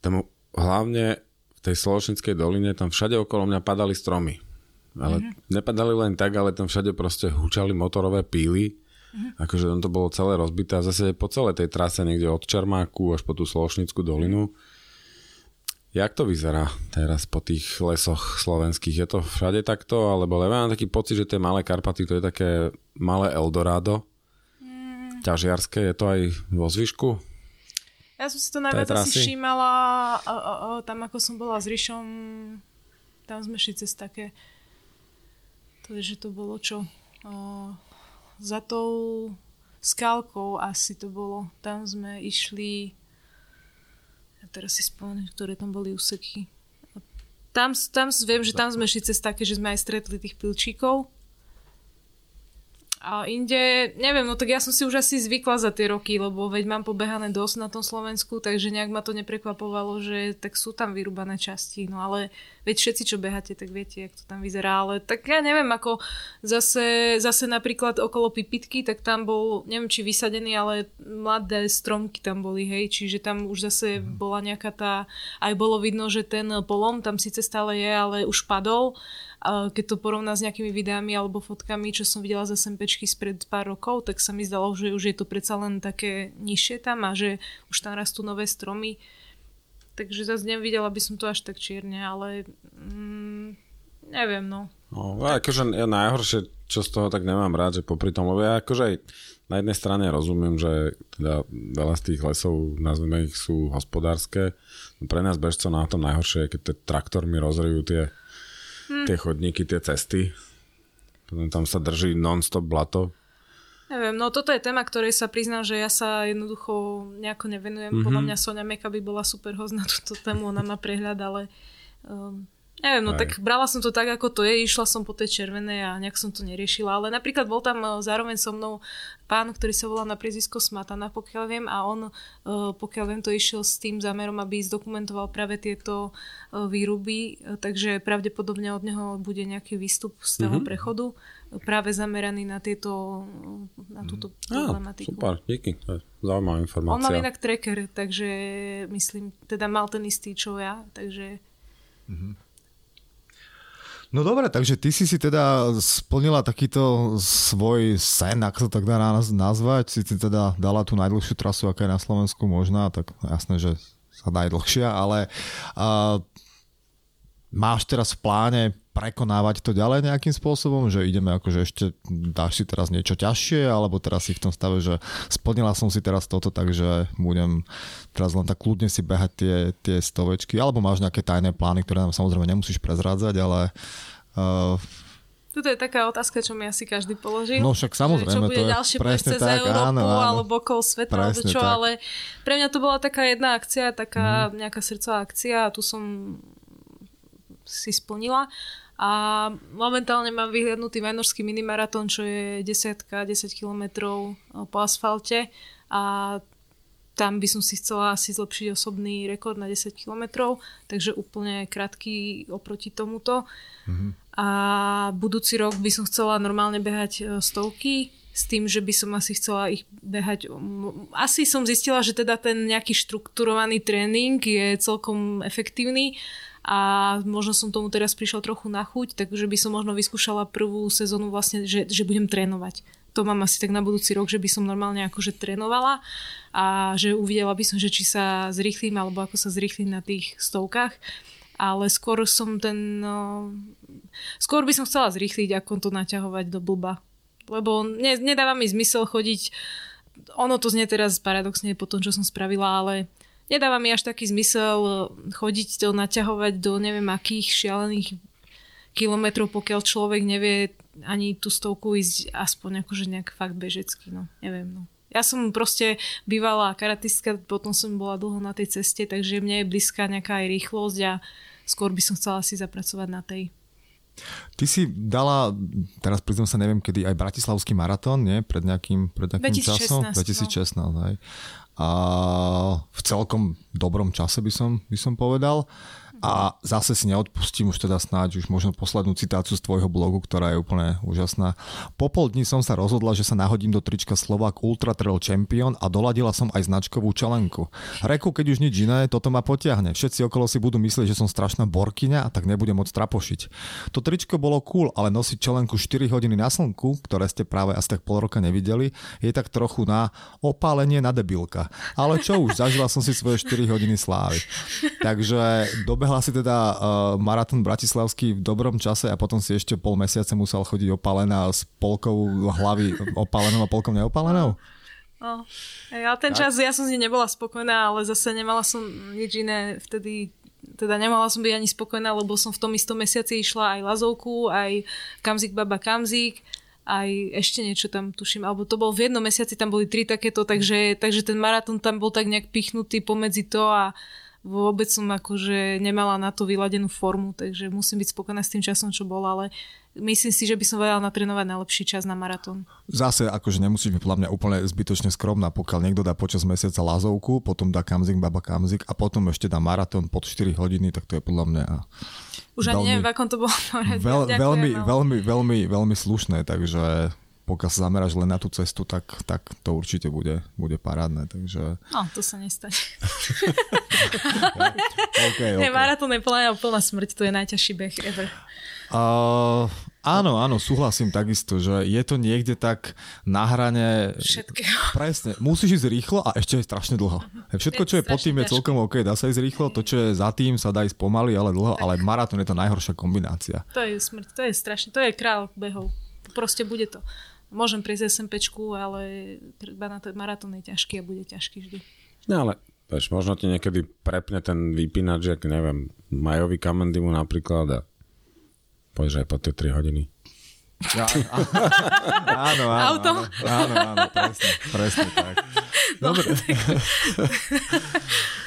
Speaker 1: tam hlavne v tej Slovočnickej doline, tam všade okolo mňa padali stromy. Ale mm-hmm. nepadali len tak, ale tam všade proste hučali motorové píly. Mm-hmm. Akože tam to bolo celé rozbité a zase po celej tej trase niekde od Čermáku až po tú Slovočnickú dolinu. Jak to vyzerá teraz po tých lesoch slovenských? Je to všade takto? Alebo ja mám taký pocit, že tie malé Karpaty to je také malé Eldorado. Mm. Ťažiarské. Je to aj vo zvyšku?
Speaker 3: Ja som si to najviac asi všímala a, a, a, tam ako som bola s Rišom tam sme šli cez také to je, že to bolo čo? O, za tou skalkou asi to bolo. Tam sme išli a teraz si spomenúť, ktoré tam boli úseky. Tam, tam viem, že tam sme šli cez také, že sme aj stretli tých pilčíkov a inde, neviem, no tak ja som si už asi zvykla za tie roky, lebo veď mám pobehané dosť na tom Slovensku, takže nejak ma to neprekvapovalo, že tak sú tam vyrúbané časti, no ale veď všetci, čo beháte, tak viete, jak to tam vyzerá, ale tak ja neviem, ako zase, zase napríklad okolo Pipitky, tak tam bol, neviem, či vysadený, ale mladé stromky tam boli, hej, čiže tam už zase mhm. bola nejaká tá, aj bolo vidno, že ten polom tam síce stále je, ale už padol, keď to porovná s nejakými videami alebo fotkami, čo som videla za SMPčky spred pár rokov, tak sa mi zdalo, že už je to predsa len také nižšie tam a že už tam rastú nové stromy. Takže zase nevidela by som to až tak čierne, ale mm, neviem no.
Speaker 1: No, akože ja najhoršie, čo z toho tak nemám rád, že popri tom, lebo ja akože aj na jednej strane rozumiem, že teda veľa z tých lesov, nazveme ich, sú hospodárske. Pre nás bežcov na tom najhoršie je, keď tie traktormi rozrejú tie, hm. tie chodníky, tie cesty. Potom tam sa drží non-stop blato.
Speaker 3: Neviem, no toto je téma, ktorej sa priznám, že ja sa jednoducho nejako nevenujem. Mm-hmm. Podľa mňa Sonia Meka by bola super host na túto tému, ona má prehľad, ale um, Neviem, no Aj. tak brala som to tak, ako to je, išla som po tej červenej a nejak som to neriešila, ale napríklad bol tam e, zároveň so mnou pán, ktorý sa volá na priezvisko Smatana, pokiaľ viem, a on, e, pokiaľ viem, to išiel s tým zámerom, aby zdokumentoval práve tieto e, výruby, takže pravdepodobne od neho bude nejaký výstup z toho mm-hmm. prechodu, práve zameraný na tieto, na túto mm. problematiku.
Speaker 1: super, díky, to je zaujímavá informácia.
Speaker 3: On mal inak tracker, takže myslím, teda mal ten istý, čo ja, takže... Mm-hmm.
Speaker 2: No dobre, takže ty si si teda splnila takýto svoj sen, ak sa tak dá nazvať, si si teda dala tú najdlhšiu trasu, aká je na Slovensku možná, tak jasné, že sa najdlhšia, ale uh, máš teraz v pláne prekonávať to ďalej nejakým spôsobom, že ideme akože ešte dáš si teraz niečo ťažšie, alebo teraz si v tom stave, že splnila som si teraz toto, takže budem teraz len tak kľudne si behať tie, tie stovečky, alebo máš nejaké tajné plány, ktoré nám samozrejme nemusíš prezrádzať, ale uh,
Speaker 3: toto je taká otázka, čo mi asi každý položí.
Speaker 2: No však samozrejme,
Speaker 3: čo bude
Speaker 2: to je
Speaker 3: ďalšie
Speaker 2: presne
Speaker 3: cez
Speaker 2: tak,
Speaker 3: Európu,
Speaker 2: áno, áno.
Speaker 3: alebo okolo sveta, alebo čo, tak. ale pre mňa to bola taká jedna akcia, taká mm. nejaká srdcová akcia a tu som si splnila. A momentálne mám vyhľadnutý Vajnorský minimaratón, čo je desiatka, 10 kilometrov eh, po asfalte a tam by som si chcela asi zlepšiť osobný rekord na 10 kilometrov, takže úplne krátky oproti tomuto. Mm-hmm. A budúci rok by som chcela normálne behať eh, stovky, s tým, že by som asi chcela ich behať. Asi som zistila, že teda ten nejaký štrukturovaný tréning je celkom efektívny a možno som tomu teraz prišla trochu na chuť, takže by som možno vyskúšala prvú sezónu vlastne, že, že budem trénovať. To mám asi tak na budúci rok, že by som normálne akože trénovala a že uvidela by som, že či sa zrýchlim alebo ako sa zrýchlim na tých stovkách ale skôr som ten... No, skôr by som chcela zrýchliť, ako to naťahovať do blba. Lebo ne, nedáva mi zmysel chodiť... Ono to znie teraz paradoxne po tom, čo som spravila, ale nedáva mi až taký zmysel eh, chodiť to naťahovať do neviem akých šialených kilometrov, pokiaľ človek nevie ani tú stovku ísť aspoň akože nejak fakt bežecky, no neviem, no. Ja som proste bývala karatistka, potom som bola dlho na tej ceste, takže mne je blízka nejaká aj rýchlosť a skôr by som chcela si zapracovať na tej.
Speaker 2: Ty si dala, teraz priznám sa, neviem kedy, aj Bratislavský maratón, nie? Pred nejakým, pred nejakým 2016, časom? 2016, no. hej a v celkom dobrom čase by som, by som povedal. A zase si neodpustím už teda snáď už možno poslednú citáciu z tvojho blogu, ktorá je úplne úžasná. Po pol dní som sa rozhodla, že sa nahodím do trička Slovak Ultra Trail Champion a doladila som aj značkovú čelenku. Reku, keď už nič iné, toto ma potiahne. Všetci okolo si budú myslieť, že som strašná borkyňa a tak nebudem môcť trapošiť. To tričko bolo cool, ale nosiť čelenku 4 hodiny na slnku, ktoré ste práve asi tak pol roka nevideli, je tak trochu na opálenie na debilka. Ale čo už, zažila som si svoje 4 hodiny slávy. Takže dobe Dobehla si teda uh, maratón bratislavský v dobrom čase a potom si ešte pol mesiaca musel chodiť opálená s polkou hlavy opálenou a polkou neopálenou?
Speaker 3: No, ja ten čas, ja som z nej nebola spokojná, ale zase nemala som nič iné. Vtedy teda nemala som byť ani spokojná, lebo som v tom istom mesiaci išla aj Lazovku, aj Kamzik Baba Kamzik, aj ešte niečo tam tuším, alebo to bol v jednom mesiaci, tam boli tri takéto, takže, takže ten maratón tam bol tak nejak pichnutý pomedzi to a vôbec som akože nemala na to vyladenú formu, takže musím byť spokojná s tým časom, čo bol, ale myslím si, že by som vedela natrénovať najlepší čas na maratón.
Speaker 2: Zase akože nemusíš byť podľa mňa úplne zbytočne skromná, pokiaľ niekto dá počas mesiaca lázovku, potom dá kamzik, baba kamzik a potom ešte dá maratón pod 4 hodiny, tak to je podľa mňa
Speaker 3: už ani veľmi, neviem, v akom to bolo.
Speaker 2: Veľ, veľmi, veľmi, veľmi, veľmi slušné, takže pokiaľ sa zameráš len na tú cestu, tak, tak to určite bude, bude parádne. Takže...
Speaker 3: No, to sa nestane.
Speaker 2: okay, okay.
Speaker 3: Ne, maratón je plná, plná smrť, to je najťažší beh ever.
Speaker 2: Uh, áno, áno, súhlasím takisto, že je to niekde tak na hrane...
Speaker 3: Všetkého.
Speaker 2: Presne, musíš ísť rýchlo a ešte je strašne dlho. Všetko, čo je pod tým, je celkom OK, dá sa ísť rýchlo, to, čo je za tým, sa dá ísť pomaly, ale dlho, tak. ale maratón je to najhoršia kombinácia.
Speaker 3: To je smrť, to je strašne, to je král behov. Proste bude to. Môžem prísť SMPčku, ale maratón je ťažký a bude ťažký vždy.
Speaker 1: No ale Veš, možno ti niekedy prepne ten vypínač, jak neviem, majový kamandimu napríklad a Povieš aj po tie 3 hodiny.
Speaker 2: Ja, áno, áno,
Speaker 3: Auto?
Speaker 2: áno, áno, áno, presne, presne tak. Dobre.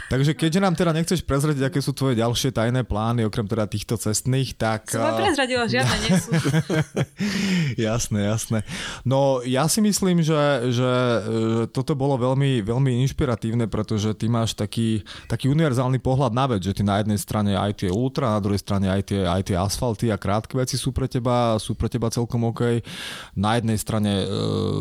Speaker 2: Takže keďže nám teda nechceš prezradiť, aké sú tvoje ďalšie tajné plány, okrem teda týchto cestných, tak...
Speaker 3: Som vám prezradila, žiadne nie sú.
Speaker 2: jasné, jasné. No ja si myslím, že, že, že toto bolo veľmi, veľmi inšpiratívne, pretože ty máš taký, taký univerzálny pohľad na vec, že ty na jednej strane aj tie ultra, na druhej strane aj tie, aj tie asfalty a krátke veci sú pre teba, sú pre teba celkom OK. Na jednej strane e,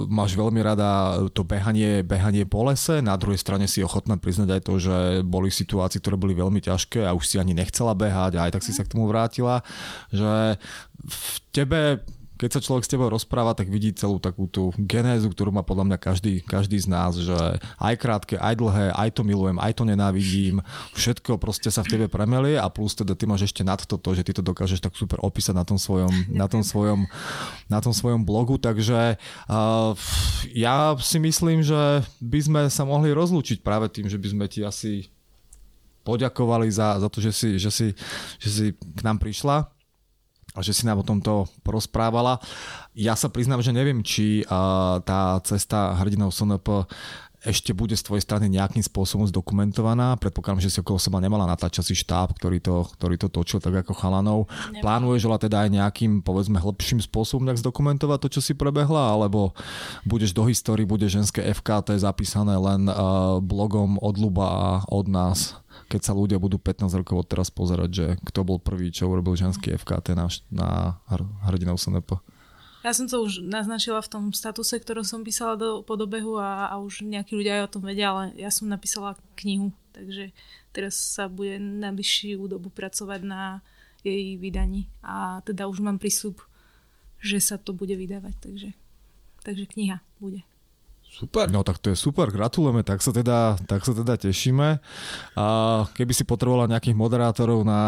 Speaker 2: máš veľmi rada to behanie, behanie po lese, na druhej strane si ochotná priznať aj to, že boli situácie, ktoré boli veľmi ťažké a už si ani nechcela behať a aj tak si sa k tomu vrátila, že v tebe keď sa človek s tebou rozpráva, tak vidí celú takú tú genézu, ktorú má podľa mňa každý, každý z nás, že aj krátke, aj dlhé, aj to milujem, aj to nenávidím, všetko proste sa v tebe premelie a plus teda ty máš ešte nad toto, že ty to dokážeš tak super opísať na tom svojom, na tom svojom, na tom svojom blogu, takže uh, ja si myslím, že by sme sa mohli rozlúčiť práve tým, že by sme ti asi poďakovali za, za to, že si, že, si, že si k nám prišla a že si nám o tomto porozprávala. Ja sa priznám, že neviem, či tá cesta hrdinou SNP ešte bude z tvojej strany nejakým spôsobom zdokumentovaná. Predpokladám, že si okolo seba nemala natáčací štáb, ktorý to, ktorý to točil tak ako chalanov. Nemám. Plánuješ ale teda aj nejakým, povedzme, hĺbším spôsobom nejak zdokumentovať to, čo si prebehla, alebo budeš do histórii, bude ženské FKT zapísané len uh, blogom od Luba a od nás? Keď sa ľudia budú 15 rokov teraz pozerať, že kto bol prvý, čo urobil ženský FKT na, na hrdinou SNP.
Speaker 3: Ja som to už naznačila v tom statuse, ktorom som písala do podobehu a, a už nejakí ľudia aj o tom vedia, ale ja som napísala knihu, takže teraz sa bude na bližšiu dobu pracovať na jej vydaní a teda už mám prísľub, že sa to bude vydávať, takže, takže kniha bude.
Speaker 1: Super.
Speaker 2: No tak to je super, gratulujeme, tak sa teda, tak sa teda tešíme. A keby si potrebovala nejakých moderátorov na,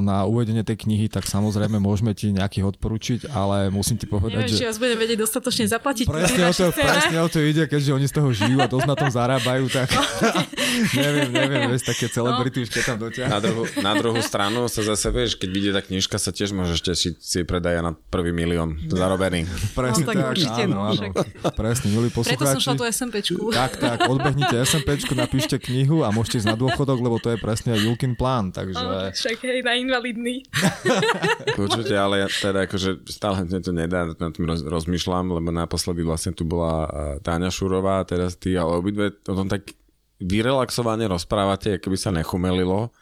Speaker 2: na uvedenie tej knihy, tak samozrejme môžeme ti nejakých odporučiť, ale musím ti povedať,
Speaker 3: Neviem, že... či vás budem vedieť dostatočne zaplatiť.
Speaker 2: Presne o, to, presne o to ide, keďže oni z toho žijú a dosť na tom zarábajú, tak neviem, neviem, vieš, také celebrity no. už keď tam doťa.
Speaker 1: Na druhú, na druhú stranu sa zase, vieš, keď vidie tá knižka, sa tiež môžeš tešiť si predaja na prvý milión zarobený.
Speaker 2: Presne no, tak, tak určite, áno, no, áno. Presne, milí poslucháči
Speaker 3: som šla tú SMPčku.
Speaker 2: Tak, tak, odbehnite SMPčku, napíšte knihu a môžete ísť na dôchodok, lebo to je presne Julkin plán, takže... Oh,
Speaker 3: však hej, na invalidný.
Speaker 1: Počujte, ale ja teda akože stále mne to nedá, na tým roz, rozmýšľam, lebo naposledy vlastne tu bola Táňa Šurová, teraz ty, ale obidve o tom tak vyrelaxovane rozprávate, keby sa nechumelilo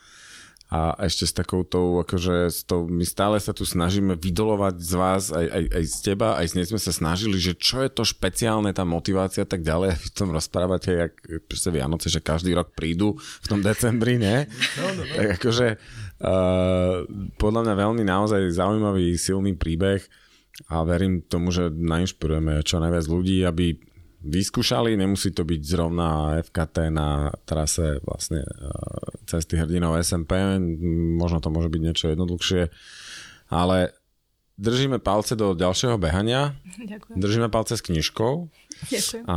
Speaker 1: a ešte s takoutou, akože s tou, my stále sa tu snažíme vydolovať z vás, aj, aj, aj z teba, aj z nej sme sa snažili, že čo je to špeciálne, tá motivácia tak ďalej. Vy tom rozprávate, jak sa Vianoce, že každý rok prídu v tom decembri, nie? No, no, no. Tak akože uh, podľa mňa veľmi naozaj zaujímavý, silný príbeh a verím tomu, že nainšpirujeme čo najviac ľudí, aby vyskúšali, nemusí to byť zrovna FKT na trase vlastne e, cesty hrdinov SMP, možno to môže byť niečo jednoduchšie, ale držíme palce do ďalšieho behania, Ďakujem. držíme palce s knižkou
Speaker 3: Ďakujem.
Speaker 1: a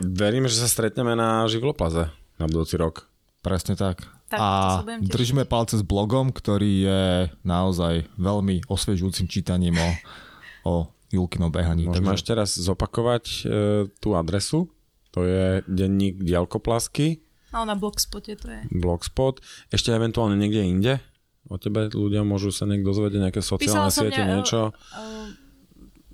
Speaker 1: veríme, že sa stretneme na Živloplaze na budúci rok.
Speaker 2: Presne tak. tak a držíme palce s blogom, ktorý je naozaj veľmi osviežujúcim čítaním o, o Julkino behaní.
Speaker 1: Môžeme takže... ešte raz zopakovať e, tú adresu. To je denník Dialkoplasky.
Speaker 3: No na Blogspote to je.
Speaker 1: Blogspot. Ešte eventuálne niekde inde? O tebe ľudia môžu sa niekto dozvedieť nejaké sociálne siete, ne, niečo? Uh,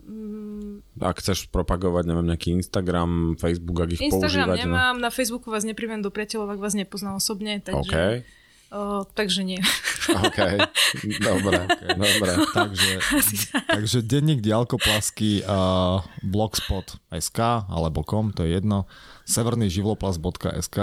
Speaker 1: um, ak chceš propagovať, neviem, nejaký Instagram, Facebook, ak ich
Speaker 3: Instagram
Speaker 1: používate.
Speaker 3: Instagram nemám, no. na Facebooku vás nepríjem do priateľov, ak vás nepoznám osobne, takže...
Speaker 1: Okay.
Speaker 3: O, takže nie.
Speaker 1: OK, dobre, dobre.
Speaker 2: Takže, takže denník diálkoplasky uh, blogspot.sk alebo kom, to je jedno, severnyživloplast.sk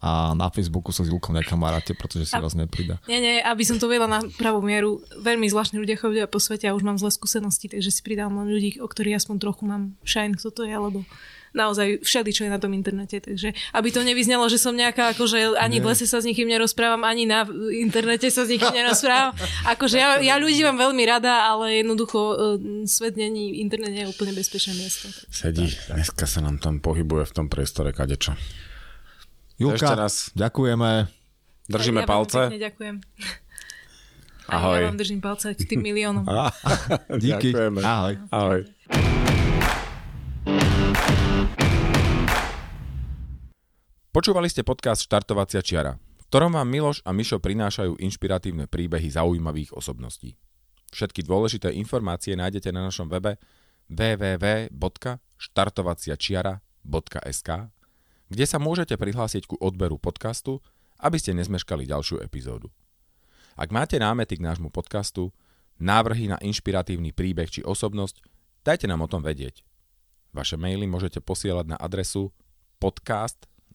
Speaker 2: a na Facebooku sa s Julkom nekamaráte, pretože si a, vás nepridá.
Speaker 3: Nie, nie, aby som to vedela na pravú mieru. Veľmi zvláštni ľudia chodia po svete a už mám zlé skúsenosti, takže si pridám len ľudí, o ktorých aspoň trochu mám šajn, kto to je, alebo naozaj všeli, čo je na tom internete. Takže aby to nevyznelo, že som nejaká, akože ani v lese sa s nikým nerozprávam, ani na internete sa s nikým nerozprávam. Akože ja, ja ľudí mám veľmi rada, ale jednoducho uh, svet není, internet nie je úplne bezpečné miesto.
Speaker 1: Sedí, dneska sa nám tam pohybuje v tom priestore kadečo.
Speaker 2: Julka, ešte raz. ďakujeme.
Speaker 1: Držíme ja palce.
Speaker 3: Pekne, ďakujem.
Speaker 1: Ahoj.
Speaker 3: ja vám držím palce k tým miliónom.
Speaker 2: Díky. Ďakujeme. Ahoj.
Speaker 1: Ahoj. Počúvali ste podcast Štartovacia čiara, v ktorom vám Miloš a Mišo prinášajú inšpiratívne príbehy zaujímavých osobností. Všetky dôležité informácie nájdete na našom webe www.štartovaciačiara.sk kde sa môžete prihlásiť ku odberu podcastu, aby ste nezmeškali ďalšiu epizódu. Ak máte námety k nášmu podcastu, návrhy na inšpiratívny príbeh či osobnosť, dajte nám o tom vedieť. Vaše maily môžete posielať na adresu podcast